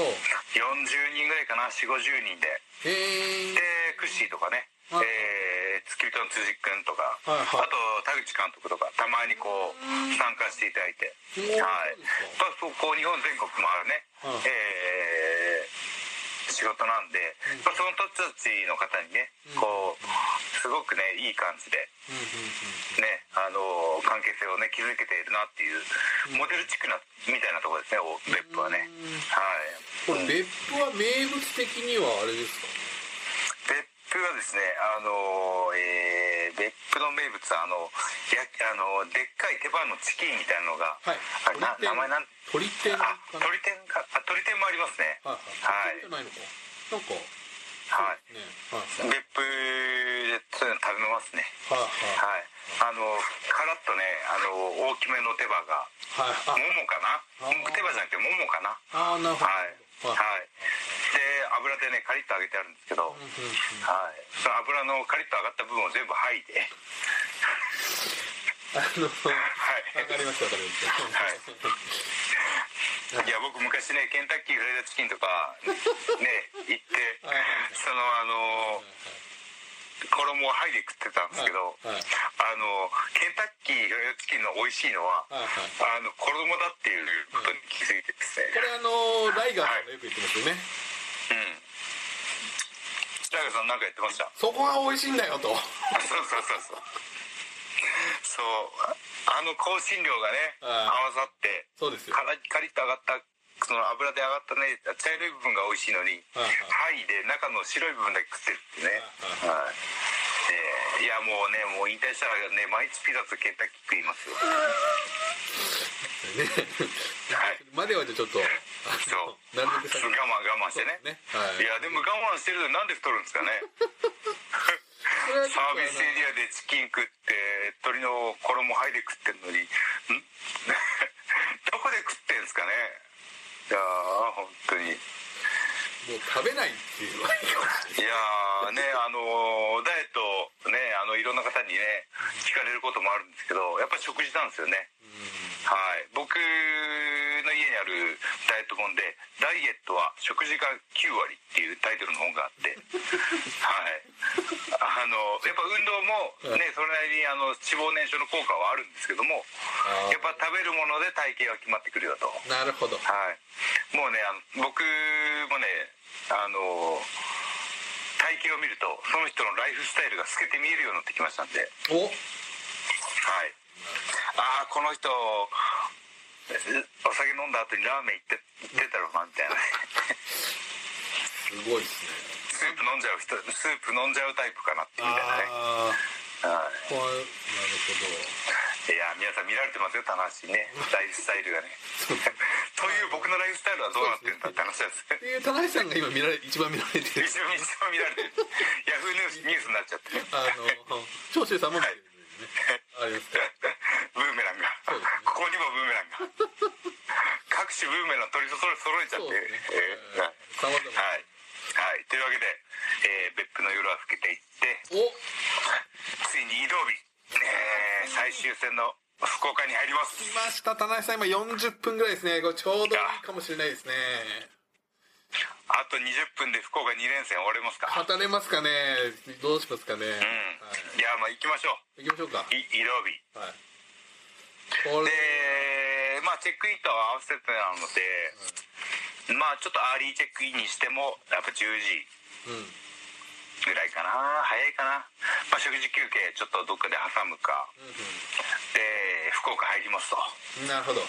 40人ぐらいかな4 5 0人で。でクッシーとかね。
はい。
えー付き人の辻君とか。
はいはい。
あと田口監督とかたまにこう参加していただいて。はい。まあそうこう日本全国もあるね。
はい。
えー仕事なんでまあその人たちの方にねこうすごくねいい感じで
うんうんうん
ねあの関係性をね築けているなっていうモデル地区なみたいなところですねお別府はね。
うん。
はい。
これ別府は名物的にはあれですか？
別府はですねあの、えー別府の名物はあのやあのでっかい手羽のチキンみたいなのが、
はい。
あれな名前なん？
鳥天か
あ
な？
鳥天か？あ鳥天もありますね。
はいはい。
はい。はい。
ねはい。
別府でそういうの食べますね。
はい
はい。あのカラッとねあの大きめの手羽が。
はい。はい
ももかな？
あ
手羽じゃなくてももかな？
ああーなるほど。
はいはい。で油でねカリッと揚げてあるんですけど、はい、その油のカリッと揚がった部分を全部剥いで。
あのわ
はい。
かりましたわかりました
い。や僕昔ねケンタッキーフライドチキンとかね行って
はいはい。
そのあの衣を剥いで食ってたんですけど、あのケンタッキーフライドチキンの美味しいのは、あの衣だっていうことに気づいてですね、
これあのライガーさんがよく言ってますよね。
うん。ラガさん何か言ってました？
そこが美味しいんだよと。
あそうそうそうそう。そう。あの香辛料がね
あ
合わさって
そうですよ。
カリッと揚がったその油で揚がったね茶色い部分が美味しいのに
はい
はいで中の白い部分だけ食ってるってね。はい。えーいやもうねもう引退したらね毎日ピザとケンタッキー食いますよ。
ね。
はい。
まではじゃあちょっと
そう。我慢我慢してね。
ね。はい。
いやでも我慢してるのになんで太るんですかね。サービスエリアでチキン食って鶏の衣剥いで食ってんのにん？どこで食ってんすかね。いやー本当に。
もう食べないっていうい
やーねあのーダイエットねあのいろんな方にね聞かれることもあるんですけどやっぱり食事なんですよねはい。僕の家にあるダイエット本で「ダイエットは食事が9割」っていうタイトルの本があって。はい。あのやっぱ運動もねそれなりにあの脂肪燃焼の効果はあるんですけどもやっぱ食べるもので体型は決まってくるよと。
なるほど。
はい、もうねあの僕もねあの体型を見るとその人のライフスタイルが透けて見えるようになってきましたんで、
お。
はい、ああこの人お酒飲んだ後にラーメン行って行ってたろうなみたいな。ね
すごいですね。
スープ飲んじゃう人スープ飲んじゃうタイプかなっていうみたい。なね、はい。
なる
いや皆さん見られてますよ棚橋にね。ライフスタイルがね。という僕のライフスタイルはどうなってるんだって話です。
ほどで棚橋さんが今見られ一番見られてる。
一番一番見られてる。ヤフーニュースニュースになっちゃってね
あの長州さんも見てる。んでねあれますね
ブーメランが、
ね、
ここにもブーメランが。各種ブーメラン取り揃えちゃって、
ね。
えー、はい、はい、というわけで、えー、別府の夜は更けていってついに移動日、えー、最終戦の福岡に入ります。
来ました。田中さん今40分ぐらいですね。これちょうどいいかもしれないですね。
あと20分で福岡2連戦終われますか。
語れますかね。どうしますかね、
うん、
はい。
いやまあ行きましょう。
行きましょうか。
い移動日
はい。
でまあチェックインと合わせてなので、まあちょっとアーリーチェックインにしてもやっぱ10時
うん
ぐらいかな。早いかな、まあ、食事休憩ちょっとどっかで挟むか。
う
で福岡入りますと。
んうんなるほど。
い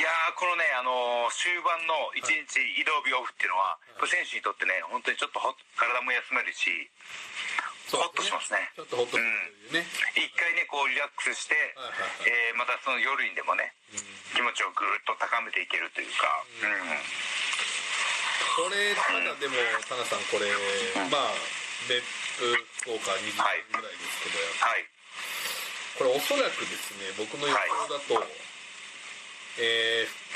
やーこのね、あのー終盤の1日移動日オフっていうのは、選手にとってね本当にちょっとほ体も休めるしホッとしますね。
ちょっとホッとするというね、
一回ねこうリラックスして、
はいはいはい。
えーまたその夜にでもね気持ちをぐーっと高めていけるというか、うん
これただでも田中さんこれ、まあ別府福岡2時間ぐらいですけど、
はい。
これおそらくですね僕の予想だと、えー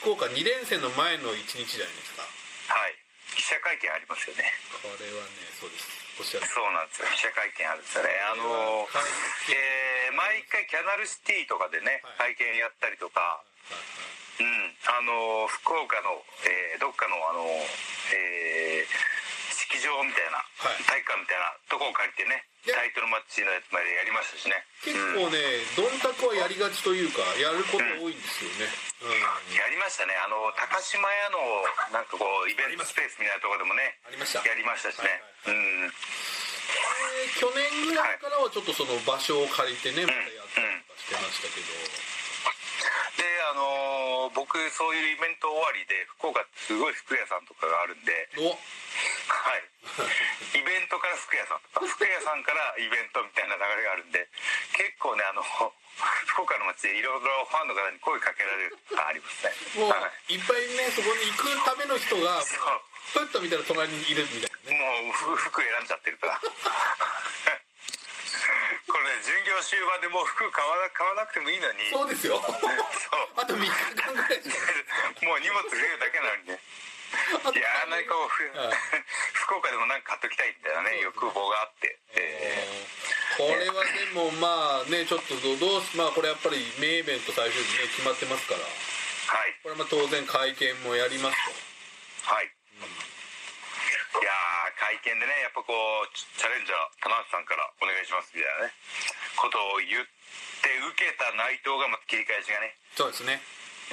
福岡2連戦の前の1日じゃないですか。
はい。記者会見ありますよね。
これはねそうです。おっしゃる。
そうなんですよ。記者会見あるんですよね。あのえー毎回キャナルシティとかでね
はい。
会見やったりとか、
はい。
うん、あの福岡の、えーどっかのあの、えー式場みたいな、
はい。
体育館みたいなとこを借りてね
いや
タイトルマッチのやつまでやりましたしね。
結
うん。
構ね、どんたくはやりがちというかやること多いんですよね、うん。
やりましたね。あの高島屋のなんかこうイベントスペースみたいなところでもね
ありました。
やりましたしね、
はい
うん。
で去年ぐらいからはちょっとその場所を借りてねまたやったりとかしてましたけど、
であのー僕そういうイベント終わりで福岡ってすごい服屋さんとかがあるんで
お。
はい。イベントから服屋さん。とか服屋さんからイベントみたいな流れがあるんで結構ねあの福岡の街でいろいろファンの方に声かけられることがありますね。
もう
はい。
いっぱいねそこに行くための人が
そう。
ふっと見たら隣にいるみたいなね。
もうふ服選んじゃってるか。ら巡業終盤でもう服買わな買わなくてもいいのに。
そうですよ。
そう。
あと3日間ぐらい。
もう荷物増えるだけなのにね。いやーなんかこうふ
はい
福岡でもなんか買っときたいみたいなね欲望があって、え
これはでもまあねちょっとどどうしまあこれやっぱり名イベント最終日ね決まってますから。
ーはい。
これはまあ当然会見もやりますと。
はい、会見でねやっぱこうチチャレンジャー田中さんからお願いしますみたいなねことを言って受けた内藤がまた切り返しがね、
そうですね。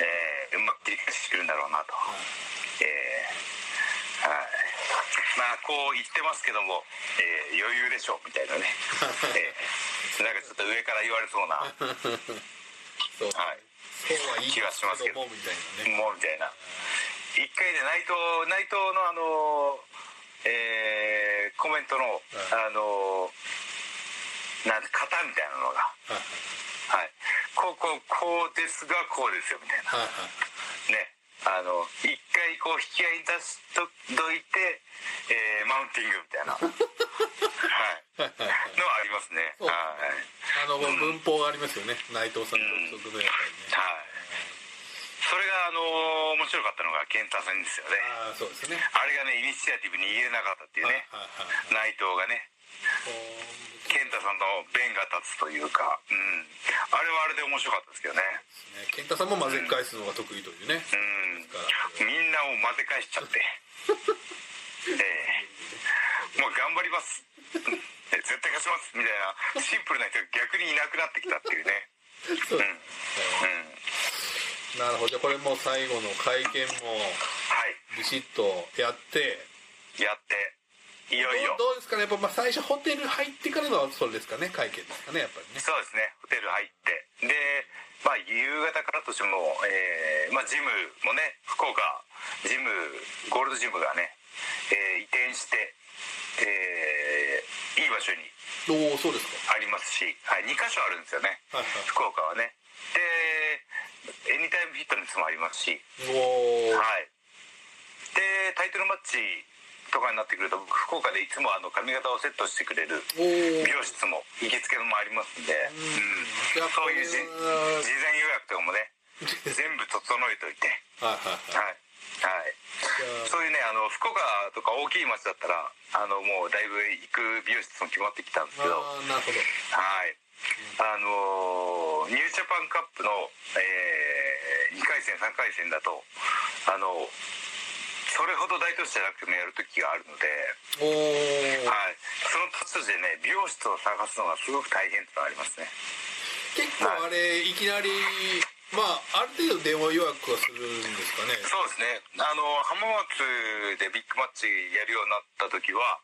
えーうまく切り返してくるんだろうなと、えーはい。まあこう言ってますけども、えー余裕でしょみたいなね、えーなんかちょっと上から言われそうな、は
そう。
い、
そうは言い
気がしますけど。
もみたいなね。
もうみたいな。一回で内藤内藤のあのえーコメントの、あのなんて型みたいなのが。
はい
はい。こうこうこうですがこうですよみたいな。
はいはい。
ね。あの一回こう引き合いに出しとどいて、えーマウンティングみたいな。はい。
はいはいはい
のはありますね。はい。
あの文法がありますよね。内藤さんのやっぱりね。
はいそれがあの面白かったのが健太戦ですよね。
ああそうですね。
あれがねイニシアティブに言えなかったっていうね。内藤がね。健太さんの弁が立つというか、うん、あれはあれで面白かったですけどね。
ね。健太さんも混ぜ返すのが得意というね。
うん。
から
みんなを混ぜ返しちゃって。ええ。もう頑張ります。え絶対勝ちます。みたいなシンプルな人が逆にいなくなってきたっていうね。
う
ん。
うんなるほど。じゃあこれもう最後の会見も
はい。
ビシッとやって。
やっていよいよ。
どうですかね。やっぱまあ最初ホテル入ってからのそれですかね。会見ですかねやっぱりね。
そうですね。ホテル入って。でまあ夕方からとしても、えーまあ、ジムもね福岡ジムゴールドジムがね、えー移転して、えーいい場所に
おおそうですか。
ありますし、はい、2箇所あるんですよね。
はいはい。
福岡はね。でエニタイムフィットネスもありますし。はい。でタイトルマッチとかになってくると僕福岡でいつもあの髪型をセットしてくれる美容室も行きつけのもありますんで、うんそういう事前予約とかもね 全部整えといて。
はいはいはい。
そういうねあの福岡とか大きい町だったらあのもうだいぶ行く美容室も決まってきたんですけど。
なるほど。
はい。あのニュージャパンカップの、えー、2回戦3回戦だとあのそれほど大都市じゃなくてもやる時があるので、はい、その途中でね美容室を探すのがすごく大変ってのがありますね。
結構あれいきなりまあある程度電話予約はするんですかね。
そうですね。あの浜松でビッグマッチやるようになった時は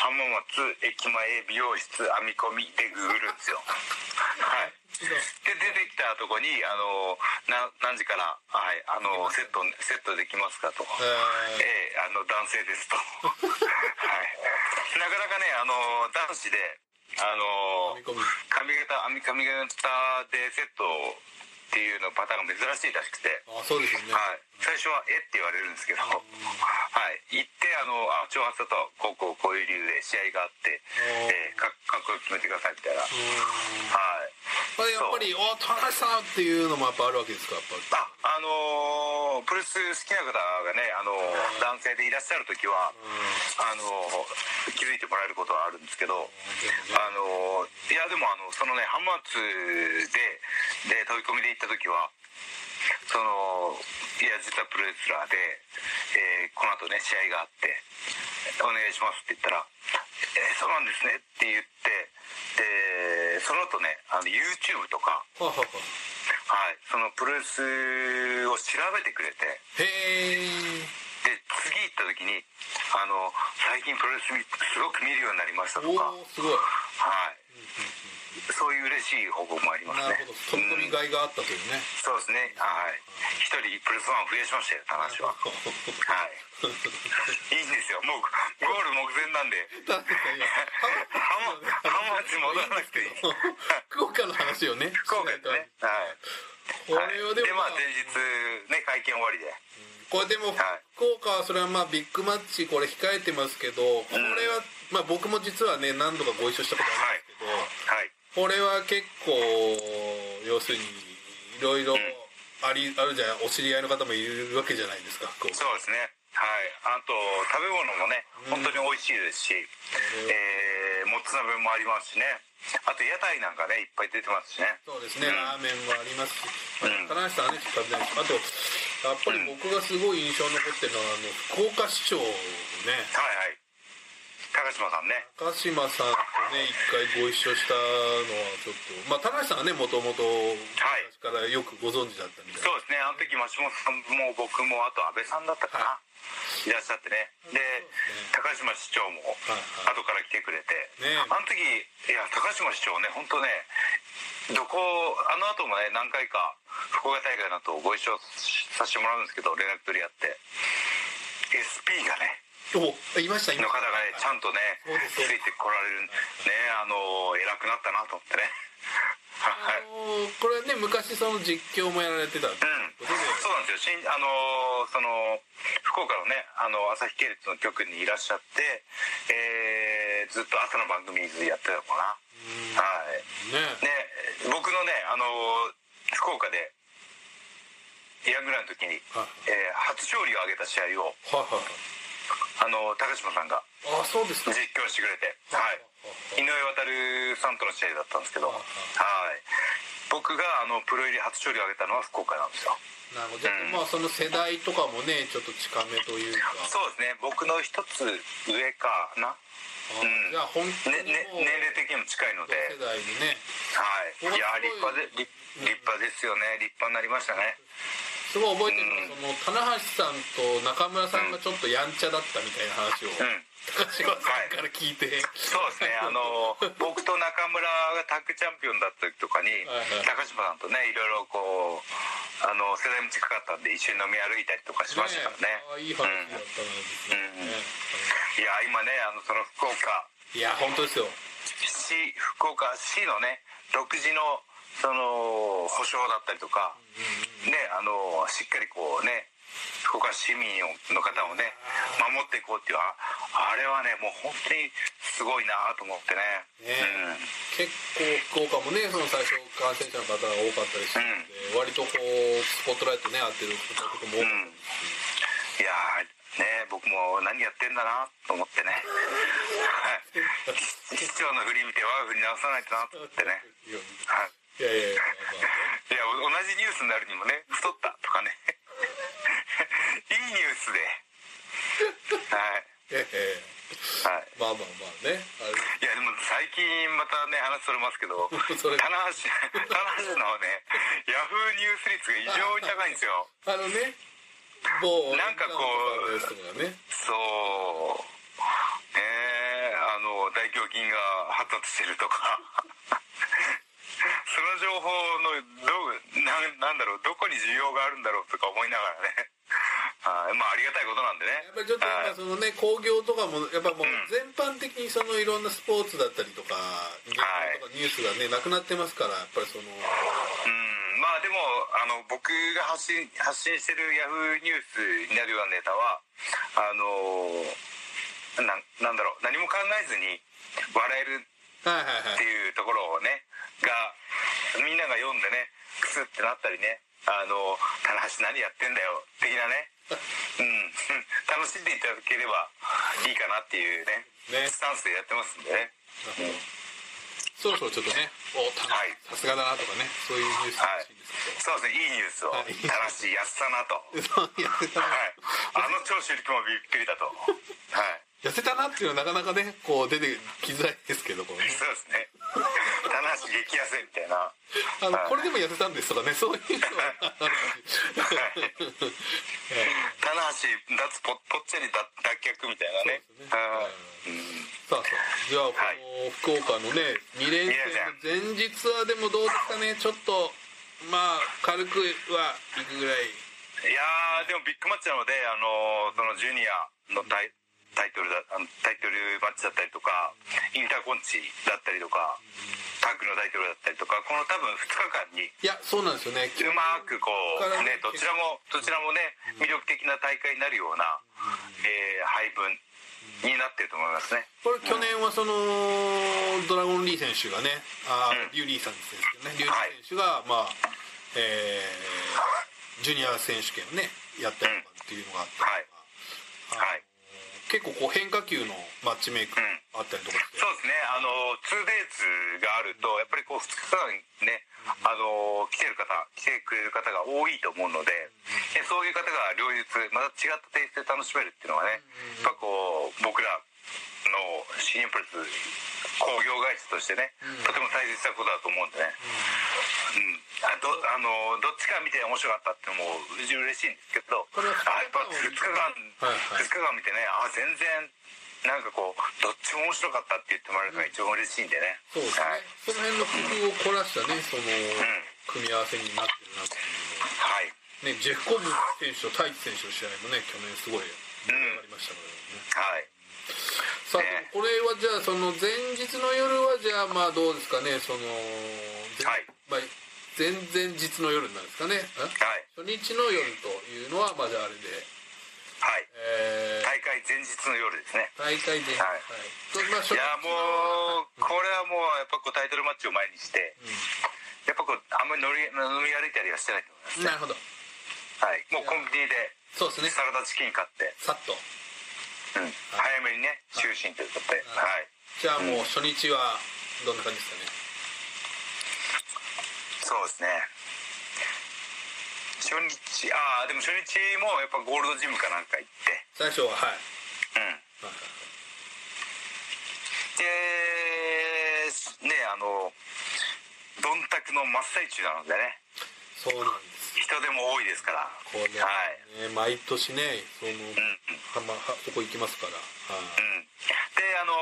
浜松駅前美容室編み込みでググるんですよ。はいで出てきたとこにあのな何時から、はい、あのセットセットできますかと、
え
ええあの男性ですと。はい。なかなかねあの男子であの髪型編み髪型でセットっていうのパターンが珍しいらしくて。
あそうですよね、
はい、最初は「えっ?」て言われるんですけど、はい、行ってあのあ挑発だとこうこうこういう理由で試合があって、えー、かかっこよく決めてくださいみたいな、はい、
やっぱり「お田中さん」っていうのもやっぱあるわけですかやっぱ
ああのープロレス好きな方がね、あのー男性でいらっしゃる時は、あのー気づいてもらえることはあるんですけど、あのーいやでもあのそのね浜松でで飛び込みで行った時はそのいや実はプロレスラーで、えーこの後ね試合があって「お願いします」って言ったら「えーそうなんですね」って言ってでその後ねあの YouTube とか
は
い、そのプロレスを調べてくれて。
へえ
で次行った時にあの最近プロレスみすごく見るようになりましたと
お
か、はい、そういう嬉しい報告もありますね。
なるほど。飛び込み
うん
がいがあったというね、
そうですね。はい。一人プロレスファン増やしましたよ話は。はい。いいんですよ。もうゴール目前なんで。
確かに
浜浜松戻らなくていい。
福岡の話をね
福岡ですね。はい。
これはでも、
でまあ前日ね会見終わりで。
これでも
はい。
福岡はそれはまあビッグマッチこれ控えてますけどこれは、まあ僕も実はね何度かご一緒したことあるんですけど、
はい
これは結構要するにいろいろありあるじゃんお知り合いの方もいるわけじゃないですか
そうですね。はい。あと食べ物もね本当に美味しいですし、えーもつ鍋もありますしね。あと屋台なんかねいっぱい出てますしね。
そうですね、
うん。
ラーメンもありますし、
うん。
棚橋さんはねちょっと食べないあとやっぱり僕がすごい印象に残ってるのはあの福岡市長ね
はいはい高島さんね。
高島さんとね一回ご一緒したのはちょっとまあ棚橋さんはねもともと昔からよくご存知だったみたいな、
そうですね。あの時松本さんも僕もあと安倍さんだったかな、、
はい。
らっしゃってね。で高島市長も
はいはい。
後から来てくれて、
ね
あの時いや高島市長ね本当ねどこあの後もね何回か福岡大会の後ご一緒させてもらうんですけど連絡取り合って。SP がね
おいました
の方がねちゃんとねついてこられるねあの偉くなったなと思ってね。
あ
はい
これね昔その実況もやられてた
うん。そうなんですよ。新あのその福岡のねあの朝日系列の局にいらっしゃって、えーずっと朝の番組やってたのかな。はい。
ね
ね僕のねあの福岡でヤングランの時に、
はい
えー初勝利を挙げた試合を
はいはい
あの高島さんが
はいあそうですか。
実況してくれて、はい、井上航さんとの試合だったんですけど、
は
はい。い、僕があのプロ入り初勝利を挙げたのは福岡なんですよ。
なるほど。じゃあまあその世代とかもねちょっと近めというか。
そうですね。僕の一つ上かな、
あ
うん。
じゃあ本当
ねね、
にもう
年齢的にも近いの
同
で。
世代にね。
はい。いや立派で立立派ですよね。立派になりましたね
すごい覚えてるのはその棚橋さんと中村さんがちょっとやんちゃだったみたいな話を
うん。
高島さんから聞いて、
そうですね。あの僕と中村がタッグチャンピオンだった時とかに
はいはい。
高島さんとねいろいろこうあの世代も近かったんで一緒に飲み歩いたりとかしましたからね。
ああいい話だったなですね、
いや今ねあのその福岡
いや本当ですよ
市福岡市のね。独自のその保障だったりとか、ねあのしっかりこうね福岡市民の方をね守っていこうっていうああれはねもう本当にすごいなと思ってね。
ね。
うん
結構福岡もねその最初感染者の方が多かったりしてるので、割とこうスポットライトね当てることも多かったですし、
いやーね僕も何やってんだなと思ってね。はい。市長の振り見て我が振り直さないとなと思ってね。はい
いやいやいや、まあまあ
ュースになるにもね太ったとかね。いいニュースで。はい。
ええ。
はい。
まあまあまあね。あ
いやでも最近またね話それますけど
それ。
棚橋棚橋のねヤフーニュース率が異常に高いんですよ。
れあのね某
なんかこう
ね
そう。ねえあの大胸筋が発達してるとかその情報のどうなんなんだろうどこに需要があるんだろうとか思いながらね。はいまあありがたいことなんでね。
やっぱりちょっと
はい。
今そのね工業とかもやっぱもう
うん。
全般的にそのいろんなスポーツだったりとかとかニュースがねなくなってますからやっぱりその。
うん。まあでもあの僕が発信発信してるヤフーニュースになるようなネタはあのななんだろう何も考えずに笑えるっていうところをねがみんなが読んでねクスってなったりねあの棚橋何やってんだよ的なね。うん。楽しんでいただければいいかなっていうね
ね。
スタンスでやってますんでね。
そろそろちょっとねおた
はい。
さすがだなとかねそういうニュース
はい。
欲しいんです
そうですねいいニュースを
はい。
棚橋やったなと。はい。あの長州力もびっくりだと。はい
痩せたなっていうのはなかなかねこう出てきづらいですけどこうね。
そうですね。棚橋激痩せみたいな。
あの
はい。
これでも痩せたんですとかねそういうのは
棚橋脱ぽぽっちゃり脱脱却みたいなね。
そうですね。
はい。うん
さあさあじゃあこ
はい
の福岡のね2連戦の前日はでもどうですかね？ちょっとまあ軽くは行くぐらい。
いやーでもビッグマッチなので、あのーそのジュニアのタイタイトルだあのタイトルマッチだったりとかインターコンチだったりとかタッグのタイトルだったりとかこの多分2日間に
いやそうなんですよね。
うまくこうねどちらもどちらもね魅力的な大会になるような、えー配分になってると思いますね。
これ去年はそのドラゴンリー選手がねあ
うん。
ーリュウリーさんですけどねリュウリー選手がまあえージュニア選手権をねやったりとかっていうのがあったりとか、
はい。
あの結構こう変化球のマッチメイクがあったりとかして、
そうですね。あの 2days があるとやっぱりこう2日間ねあの来てる方来てくれる方が多いと思うのででそういう方が両日また違ったテイストで楽しめるっていうのがねやっぱこう僕らの新日本プロレス工業会社としてねとても大切なことだと思うんでね、うん、あどあのどっちか見て面白かったっていうのも嬉しいんですけどあやっぱ2日間、
はいはい。
2日間見てねあ全然なんかこうどっちも面白かったって言ってもらえるのが一番嬉しいんでね、
そうです
はい。
ね、その辺の工夫を凝らしたねその組み合わせになってるなっていうのが
はい。
ね、ジェフコブ選手とタイチ選手の試合もね去年すごい盛り上がりましたからね、
はい
さこれはじゃあその前日の夜はじゃあまあどうですかねその、前
はい。
まあ、前々日の夜なんですかねん
はい。
初日の夜というのはまあじゃああれで、
はい。
えー。
大会前日の夜ですね。
大会で、
はい。
とまあ、初日
いやもうこれはもうやっぱこうタイトルマッチを前にしてやっぱこうあんまり乗り飲み歩いたりはしてないと思います
なるほど。
はい。もうコンビニで
そうですね。
サラダチキン買って、
さっと
うん、早めにね就寝ということで。
は
はい。
じゃあもう初日はどんな感じですかね？
そうですね。初日ああでも初日もやっぱゴールドジムかなんか行って。
最初ははい。
うん。
はい
でねあのどんたくの真っ最中なのでね。
そうなんです
人でも多いですから。
これ
はい。
ね、毎年ねその、
うん。
はまこ行きますから、はい。
うん。であの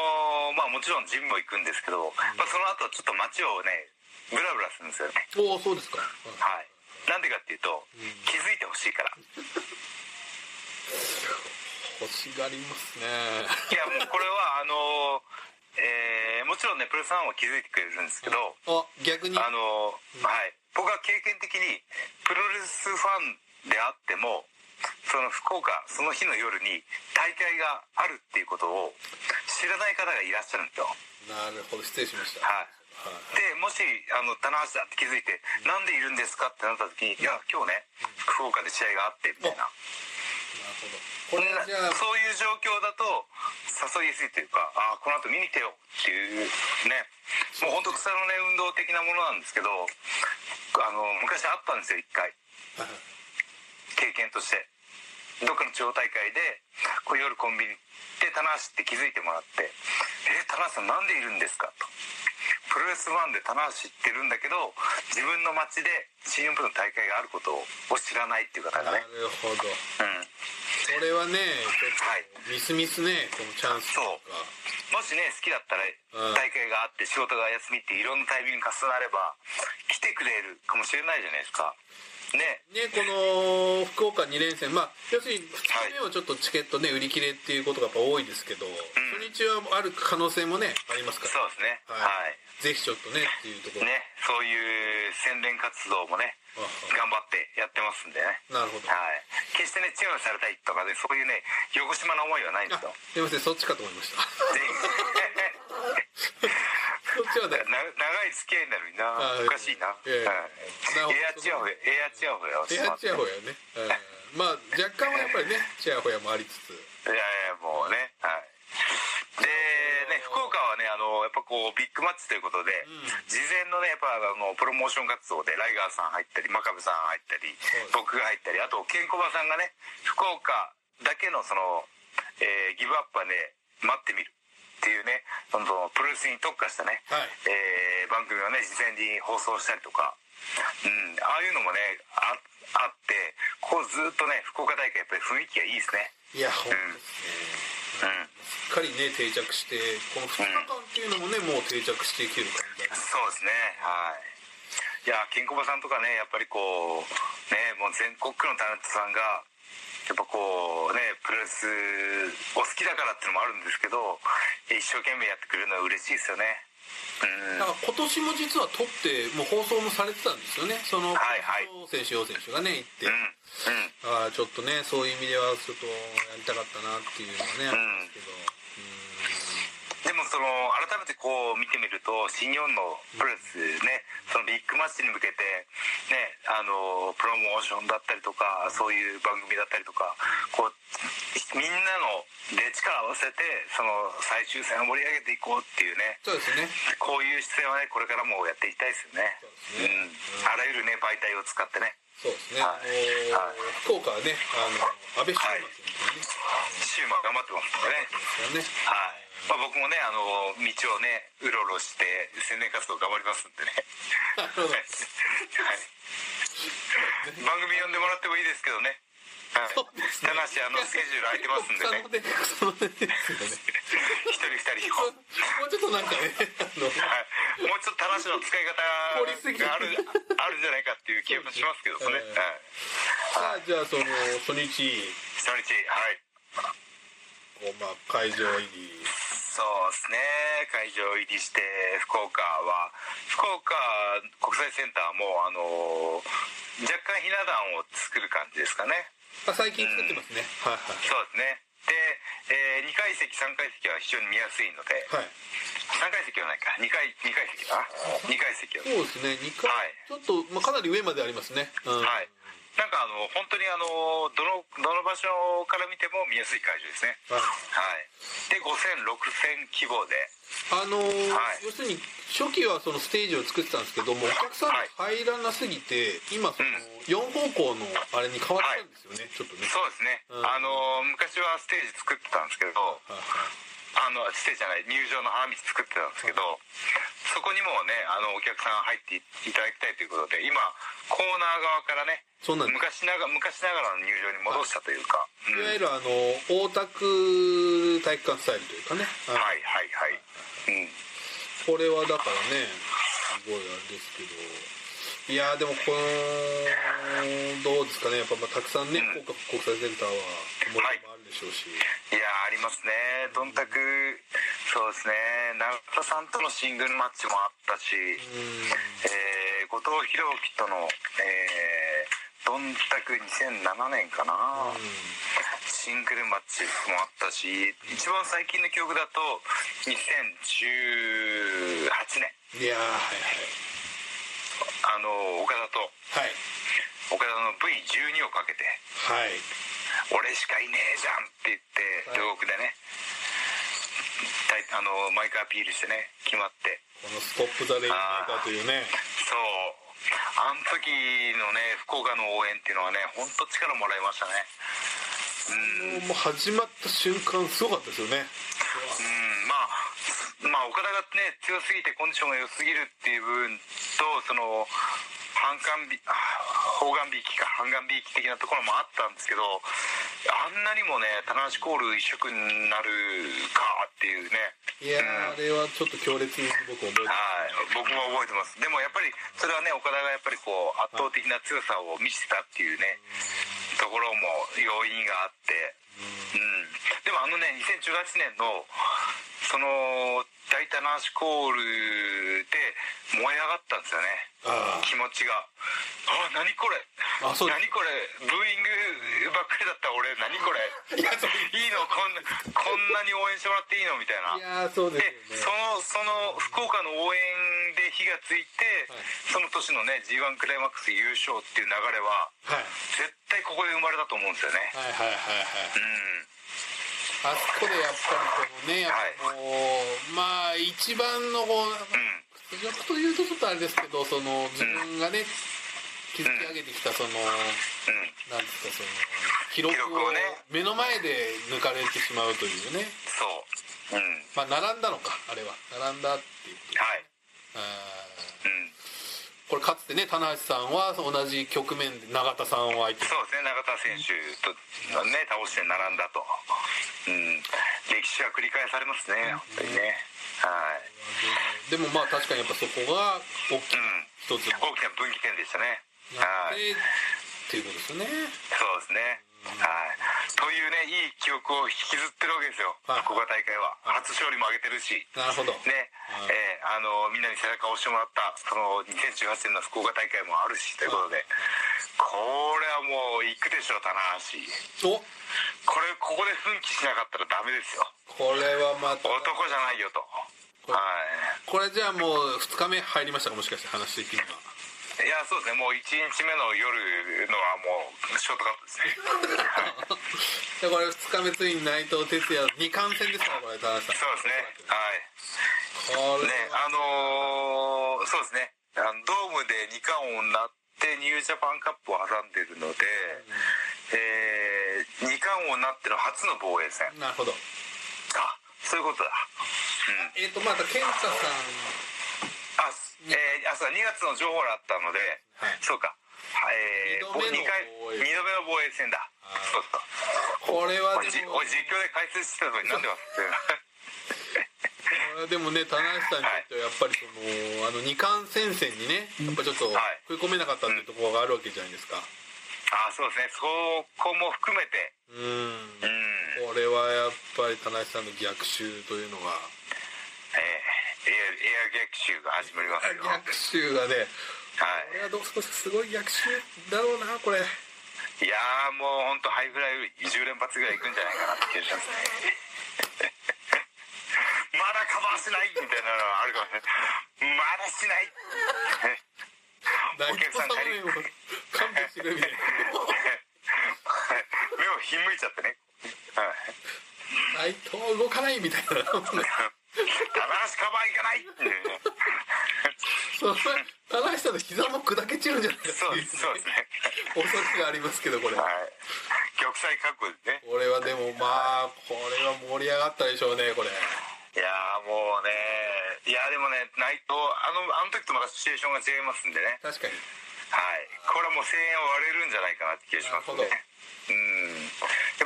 まあもちろんジムも行くんですけど、まあ、その後ちょっと街をねブラブラするんですよね。
おおそうですか、はい。
はい。なんでかっていうと、気づいてほしいから。
欲しがりますね。
いやもうこれはあのえーもちろんねプロレスファンは気づいてくれるんですけど、
あ逆に？
あのはい僕は経験的にプロレスファンであってもその福岡その日の夜に大会があるっていうことを知らない方がいらっしゃるんですよ。
なるほど。失礼しました。
はい。
はい。
でもしあの棚橋だって気づいて「なんでいるんですか?」ってなった時に「いや今日ね福岡で試合があって」みたいな
これはじゃあ
そういう状況だと誘いやすいというか「ああこの後見に来てよ」っていうねもう本当草のね運動的なものなんですけどあの昔あったんですよ一回。経験としてどっかの地方大会でこう夜コンビニで棚橋って気づいてもらって「え棚橋さんなんでいるんですか?」と。プロレスファンで棚橋知ってるんだけど自分の街で新日本プロの大会があることを知らないっていう方が
な
ね
るほど。
うん。
それはねミスミスねこのチャンスとか。
もしね好きだったら
うん。
大会があって仕事が休みっていろんなタイミングが重なれば来てくれるかもしれないじゃないですかね。
ね、この福岡2連戦、まあ、要するに2日目はちょっとチケットね、売り切れっていうことがやっぱ多いですけど、初日はある可能性もね、ありますから、
そうですね。
はい。
はい。
ぜひちょっとねっていうところ、
ねそういう宣伝活動もね
あ
頑張ってやってますんでね。
なるほど。
はい。決してねチヤホヤされたいとかねそういうね横島な思いはないんで
あ
すよ。
すいません、そっちかと思いました。そっちはね
な、長い付き合いになるのにな
あ
おかしいな、エアチヤホヤエアチヤホヤ
エアチヤホヤね。うん。まあ、若干はやっぱりね、チヤホヤもありつつ、
いやいやもうねはい。でね福岡はねあのやっぱこうビッグマッチということで、
ん。
事前のねやっぱあのプロモーション活動でライガーさん入ったり真壁さん入ったり僕が入ったりあとケンコバさんがね福岡だけのその、えーギブアップはね待ってみるっていうねそのプロレスに特化したね、
はい。
えー番組をね事前に放送したりとか、うん、ああいうのもねああってこうずっとね福岡大会やっぱり雰囲気がいいですね。
いや、本当ですね。
うん。
しっかりね、定着して、この2日間っていうのもね、もう定着してきてる感じだね。
そうですね。はい。いやケンコバさんとかねやっぱりこうねもう全国区のタレントさんがやっぱこうねプロレスお好きだからっていうのもあるんですけど一生懸命やってくれるのは嬉しいですよね。うん。
だから今年も実は撮ってもう放送もされてたんですよね。その
はい。はい
楊選手楊選手がね行って、
うんうん。
ちょっとねそういう意味ではちょっとやりたかったなっていうのはねあるんですけど、
でもその改めてこう見てみると新日本のプロレスねそのビッグマッチに向けてねあのプロモーションだったりとかそういう番組だったりとかこうみんなので力を合わせてその最終戦を盛り上げていこうっていうね
そうですね。
こういう姿勢はねこれからもやっていきたいですよね。
そうね。
うん、あらゆるね媒体を使ってね。
そうですね、
はい。
あの福岡はねあの安倍晋馬選手ね、
シューマー頑張ってますんでね。
あのです
はい、まあ、僕もねあの道をねうろうろして宣伝活動頑張りますんでね。はい、番組呼んでもらってもいいですけどね。はい。ただしあのスケジュール空いてますんでね。一人二人
もうちょっとなんかね
はい、もうちょっと正しの使い方があるあるんじゃないかっていう気もしますけどね、
うん。
はい、
じゃあその初日。
初日はい。
こうまあ会場入り
そうですね。会場入りして福岡は。福岡国際センターもあの若干ひな壇を作る感じですかね。
あ最近作ってますね、はいはい。
そうですね。で、え2階席3階席は非常に見やすいので。
はい。
3階席はないか。2階二階席か。な2階席は。
そうですね。2階、
はい。
ちょっと、まあ、かなり上までありますね、うん。
はいなんかあの本当にあのどのどの場所から見ても見やすい会場ですね。
はい
はい。で50006000規模で。
あのー
はい。
要するに初期はそのステージを作ってたんですけどもお客さんが入らなすぎて今その4方向のあれに変わったんですよね、ちょっとね。
そうですね、
うん
あの昔はステージ作ってたんですけど
はいはい
あのステじゃない入場の花道作ってたんですけど、そこにもねあのお客さん入っていただきたいということで今コーナー側からね
そうなんです。
昔なが昔ながらの入場に戻したというか、うん。
いわゆるあの大田区体育館スタイルというかね、
はいはいはい、うん、
これはだからねすごいあれですけどいやーでもこのどうですかね。やっぱまあたくさんね、
うん。
国際センターは思いもあるでしょうし、
いやーありますね。どんたくそうですね。永田さんとのシングルマッチもあったし、
うん。
えー後藤弘樹との、えー、どんたく2007年かな、シングルマッチもあったし一番最近の記憶だと2018年
いやーはい
あの岡田と。
はい。
岡田の V12 をかけて。
はい「
俺しかいねえじゃん」って言って
はい。
両国でね、あのマイクアピールしてね決まって。
この「ストップ・ザ・レインメー。カー」というね。
そう。あの時のね福岡の応援っていうのはね本当力もらいましたね。うん。
もう始まった瞬間すごかったですよね。
うんまあまあ岡田がね強すぎてコンディションが良すぎるっていう部分とその半眼びあ方眼びきか半眼びき的なところもあったんですけどあんなにもね棚橋コール一色になるかっていうね。
いやーあれはちょっと強烈に僕覚えて
はい。僕も覚えてます。でもやっぱりそれはね岡田がやっぱりこう圧倒的な強さを見せたっていうねところも要因があって。うん。でもあのね2018年のその大体ナーシコールで燃え上がったんですよね。気持ちが。あ何これ。
あそう。
何これ。ブーイングばっかりだった俺何これ。
い
いいの？こんなこんなに応援してもらっていいの？みたいな。い
やーそうで
です
よね。
そのその福岡の応援で火がついて、
はい。
その年のね g 1クライマックス優勝っていう流れは
はい。
絶対ここで生まれたと思うんですよね。
はいはいはいはい。
うん
あそこでやっぱりこのねやっぱもう、まあ一番のこう
うん。
屈辱というとちょっとあれですけどその自分がね築き上げてきたその
うん。
なんですかその記録を目の前で抜かれてしまうというね。
そう。うん。
まあ並んだのかあれは。並んだっていう。こ
はい。
あ
うん。
ーこれかつてね棚橋さんは同じ局面で永田さんを相手に。
そうですね永田選手とね倒して並んだと。うん。歴史が繰り返されますね本当にね。はい。
でもまあ確かにやっぱそこが大きな
うん。
一つの。
大きな分岐点でしたね。
な
はい
っていうことですよね。
そうですね。はい。というね、いい記憶を引きずってるわけですよ。
はい
福岡大会は。初勝利も挙げてるし。
なるほど
ね、
はい
えーあの、みんなに背中を押してもらった、その2018年の福岡大会もあるし、ということで。これはもう、行くでしょ、棚橋。
お
これ、ここで奮起しなかったらダメですよ。
これはまた
男じゃないよと。
これ
はい。
これじゃあもう2日目入りましたかもしかして話的にはい
や、そうですね。もう1日目の夜のはもう、ショートカットですね。はい。
でこれ2日目ついに内藤哲也二冠戦ですからこれ田中さん。
そうですね。はい。ね、あのーそうですね。あのドームで2冠王になってニュージャパンカップを挟んでるので、えー、2冠王になっての初の防衛戦。
なるほど。
あそういうことだ。うん。
えっ、とまた健太さん
あ、えー、あそう2月の情報があったので、
はい。
そうか。えー、
二度目の
二回
防衛。
二度目の防衛戦だ。そうそう
これはでも。
実況で解説してたのになんで忘れてる
これはでもね田中さんにとってはやっぱりそのあの二冠戦線にねやっぱちょっと
はい。
食い込めなかったっていうところがあるわけじゃないですか。
あそうですね。そこも含めて。
うん。
うん。
これはやっぱり田中さんの逆襲というのが。
えー、エアエア逆襲が始まりますよ。
逆襲がね
はい。
これはどうすごい逆襲だろうなこれ。
いやーもう本当ハイフライ10連発ぐらいいくんじゃないかなって気がしますねまだカバーしないみたいなのはあるかもしれない。まだしない
内
お客さん帰り
勘弁してくれみたいな
目をひんむいちゃってね。はい。
内藤動かないみた い。な
棚橋カバーいかない
田中さんの膝も砕け散るんじゃないか
そうですね。
恐れがありますけどこれ。
はい。玉砕覚悟ですね。
これはでもまあこれは盛り上がったでしょうねこれ。
いやーもうねいやでもね内藤あのあの時とまたシチュエーションが違いますんでね。
確かに。
はい、これはもう声援を割れるんじゃないかなって気がしますね。うんやっ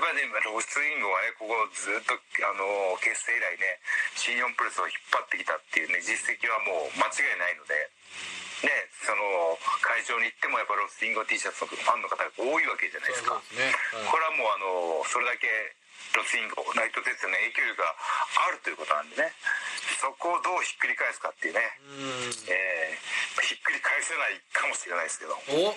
ぱりねロスインゴはねここずっとあの結成以来ね新日本プレスを引っ張ってきたっていうね実績はもう間違いないのでねその会場に行ってもやっぱロスインゴ T シャツのファンの方が多いわけじゃないですか
すね、はい
これはもうあのそれだけロスインゴ内藤哲也の影響力があるということなんでねそこをどうひっくり返すかっていうね、
う
えーひっくり返せないかもしれないですけど、はい、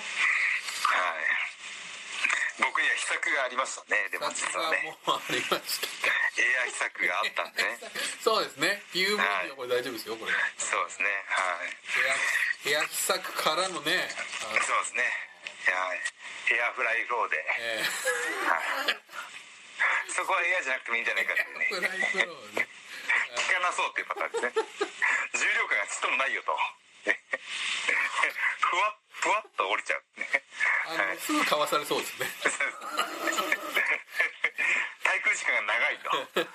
僕には秘策がありましたね。でも実はね。
がもうありました
エア秘策があったんでね。
そうですね。UV にはこれ大丈夫ですよこれ。
そうですね。はい。
エア秘策からのねあ
そうですね。はい。エアフライフローで、
え
はい、そこはエアじゃなくてもいいんじゃないかってね。
ーフライフローね。
効かなそうっていうパターンですね。重量感がちっともないよとねふわっふわっと降りちゃうね。
あのすぐかわされそうですね。
滞空時間が長いと。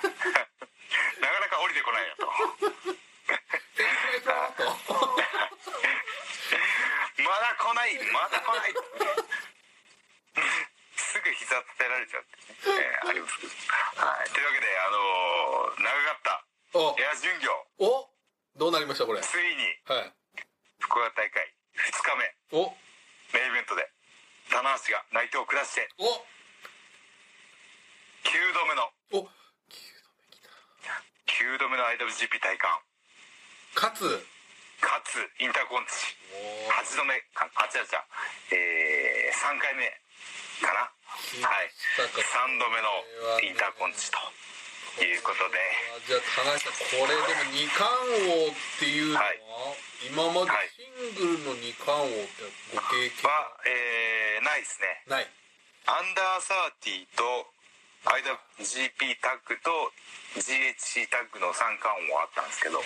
なかなか降りてこないよと。
と
まだ来ないまだ来ないすぐ膝立てられちゃうってね、えーありますけど、はい、というわけであのー長かった。
お。
エア巡業。
お。どうなりましたこれ。
ついに。
はい
福岡大会2日目。
お。
メインイベントで棚橋が内藤を下して
お。
9度目の
お。
9度目の IWGP 体感
かつ。
かつインターコンチ
お
8度目かあ違う違う。えー、3回目かな。はい。3度目のインターコンチということで。
じゃあ田中さんこれでも二冠王っていうのは、
はい。
今まで
はい。
シングルの二冠王ってご経験？
は、えー、ないですね。
ない。
アンダーサーティと IWGP タッグと GHC タッグの3冠王はあったんですけど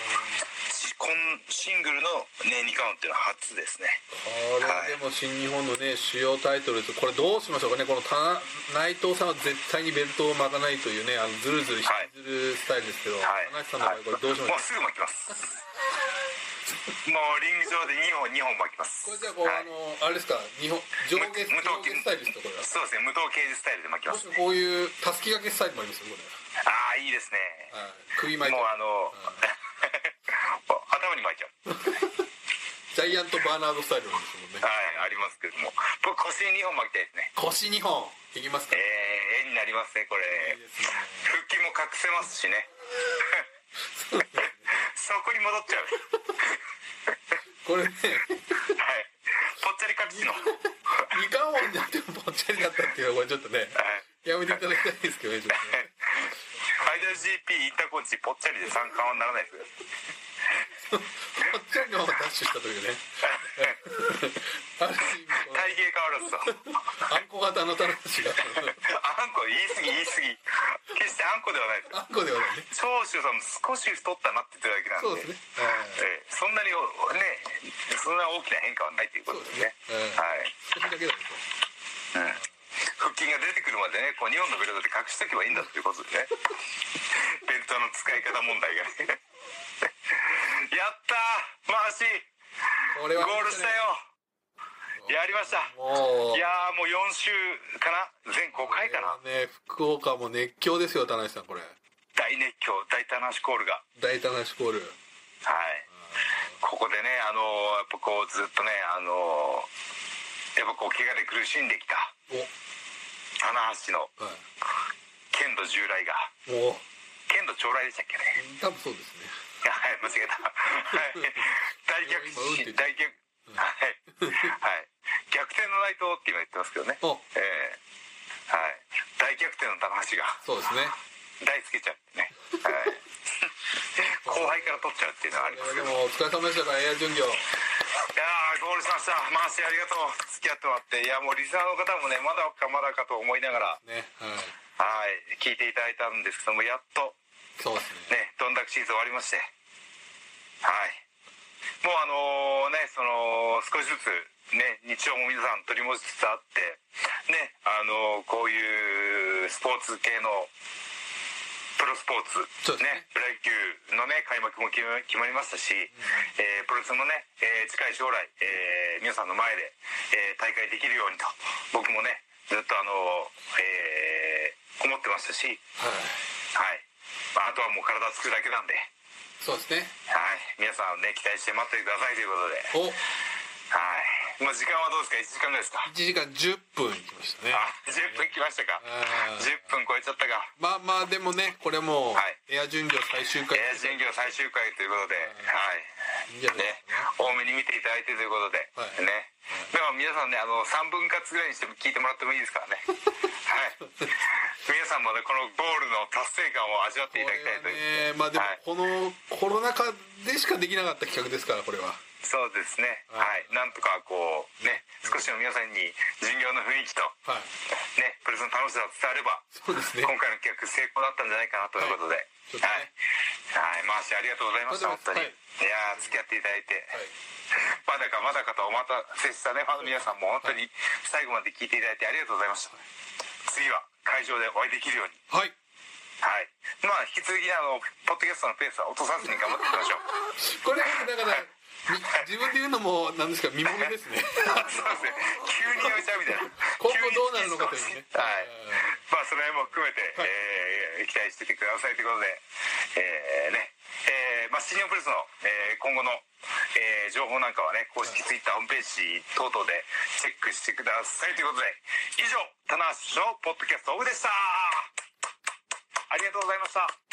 しこんシングルの、ね、2冠王っていうのは初ですね。
これでも新日本のね主要タイトルこれどうしましょうかね。この田内藤さんは絶対にベルトを巻かないというねあのずるずる引きずるスタイルですけど、
はい。
田中さんの場合これどうしましょう？
もうすぐ巻きます。もうリング上で2本2本巻きます。
これじゃあこう、
はい。
あのあれですか？日本上下
無無
スタイルですかこれは？
そうですね無糖刑事スタイルで巻きます
もしこういうたすき掛けスタイルもありますよこれ。
ああいいですね。
はい。首巻いて
もうあの、頭に巻いちゃう。
ジャイアントバーナードスタイルなんですもんね。
はいありますけども。僕腰に2本巻きたいですね。
腰2本いきますか？
えー、絵になりますねこれ。
ね。
腹筋も隠せますしね。そ こに戻っちゃう。
これね
はい。ぽっちゃり隠しの。はい
二冠王になってもぽっちゃりだったっていうのはこれちょっとねやめていただきたいですけどねちょっとね。
IWGP インターコンチぽっちゃりで三冠はならないですよ
ぽっちゃりのダッシュした時ね
体型変わらずと
あんこ型の棚橋が。
あんこ言い過ぎ言い過ぎ。決してあんこではない
あんこではない。ね
長州さんも少し太ったなって言ってるだけなんで。
そうですね。はい
ええ。そんなにおねそんな大きな変化はないということですね。はい、
だけだね
うん、腹筋が出てくるまでねこう2本のベルトで隠しとけばいいんだっていうことでね。ベルトの使い方問題がね。やったーマーシー。
これは
ゴールしたよやりました。いやーもう4週かな？全5回かな？
ね福岡も熱狂ですよ田中さんこれ。
大熱狂。大棚橋コールが。
大田無コール。
はい。ここでねあのやっぱこうずっとねあのやっぱこう怪我で苦しんできた。
お。
棚橋の
はい。
剣道従来が。剣道将来でしたっけね？
多分そうですね。
はい間違えた。はい。大逆大逆はい。はい。逆転の内藤って今言ってますけどね。
お。
ええ。はい。大逆転の棚橋が。
そうですね。
大つけちゃってね。はい。後輩から取っちゃうっていうのはあります。けど
でもお疲れ様でした。からエア巡業
いやーゴールしました。マーシーありがとう。付き合ってもらって。いやもうリスナーの方もねまだかまだかと思いながら。
ね。はい。
はい。聞いていただいたんですけどもやっと。
そうですね。
ねどんだくシーズン終わりまして。はいもうあのねその少しずつね日常も皆さん取り戻しつつあってねあのこういうスポーツ系のプロスポーツ
ね。
ねプロ野球のね開幕も決まりましたし、えープロレスもね、えー近い将来、えー皆さんの前で、えー大会できるようにと僕もねずっとあの、えー思ってましたし
はい。
はい、まあ、あとはもう体作るだけなんで、
そうですね。
はい、皆さんね期待して待っててくださいということで、
お。
はい、もう時間はどうですか？1時間ぐらいですか
？1時間10分いきましたね。
あ10分来ましたか？
あー
10分超えちゃったか？
まあまあでもねこれも
はい。
エア巡業最終回。
エア巡業最終回ということで、はい。ね。多めに見ていただいてということで、
はい。
ね、でも皆さんねあの3分割ぐらいにしても聞いてもらってもいいですからね。はい。皆さんもねこのゴールの達成感を味わっていただきたいという。
ねまあでも
はい。
このコロナ禍でしかできなかった企画ですからこれは
そうですね。
は
はい。い、なんとかこうね少しでも皆さんに巡業の雰囲気と
はい。
ねプレスの楽しさが伝われば
そうですね。
今回の企画成功だったんじゃないかなということで。
はい。
はい、はい、マーシーありがとうございました本当に、
はい。
い、やー付き合っていただいて、
はい。
まだかまだかとお待たせしたねファンの皆さんも本当に最後まで聞いていただいてありがとうございました。次は会場でお会いできるように。
はい。
はい。まあ引き続きあのポッドキャストのペースは落とさずに頑張っていきましょう。
これだか自分で言うのもなんですか見ものですね。
そうですね。急にやめちゃうみたいな。
今後どうなるのかというね。
はい。まあその辺も含めて、
はい。
えー期待しててくださいということでえーね。えーまあ、シニアプレスの、えー今後の、えー情報なんかはね公式ツイッターホームページ等々でチェックしてくださいということで以上棚橋のポッドキャストオフでした。ありがとうございました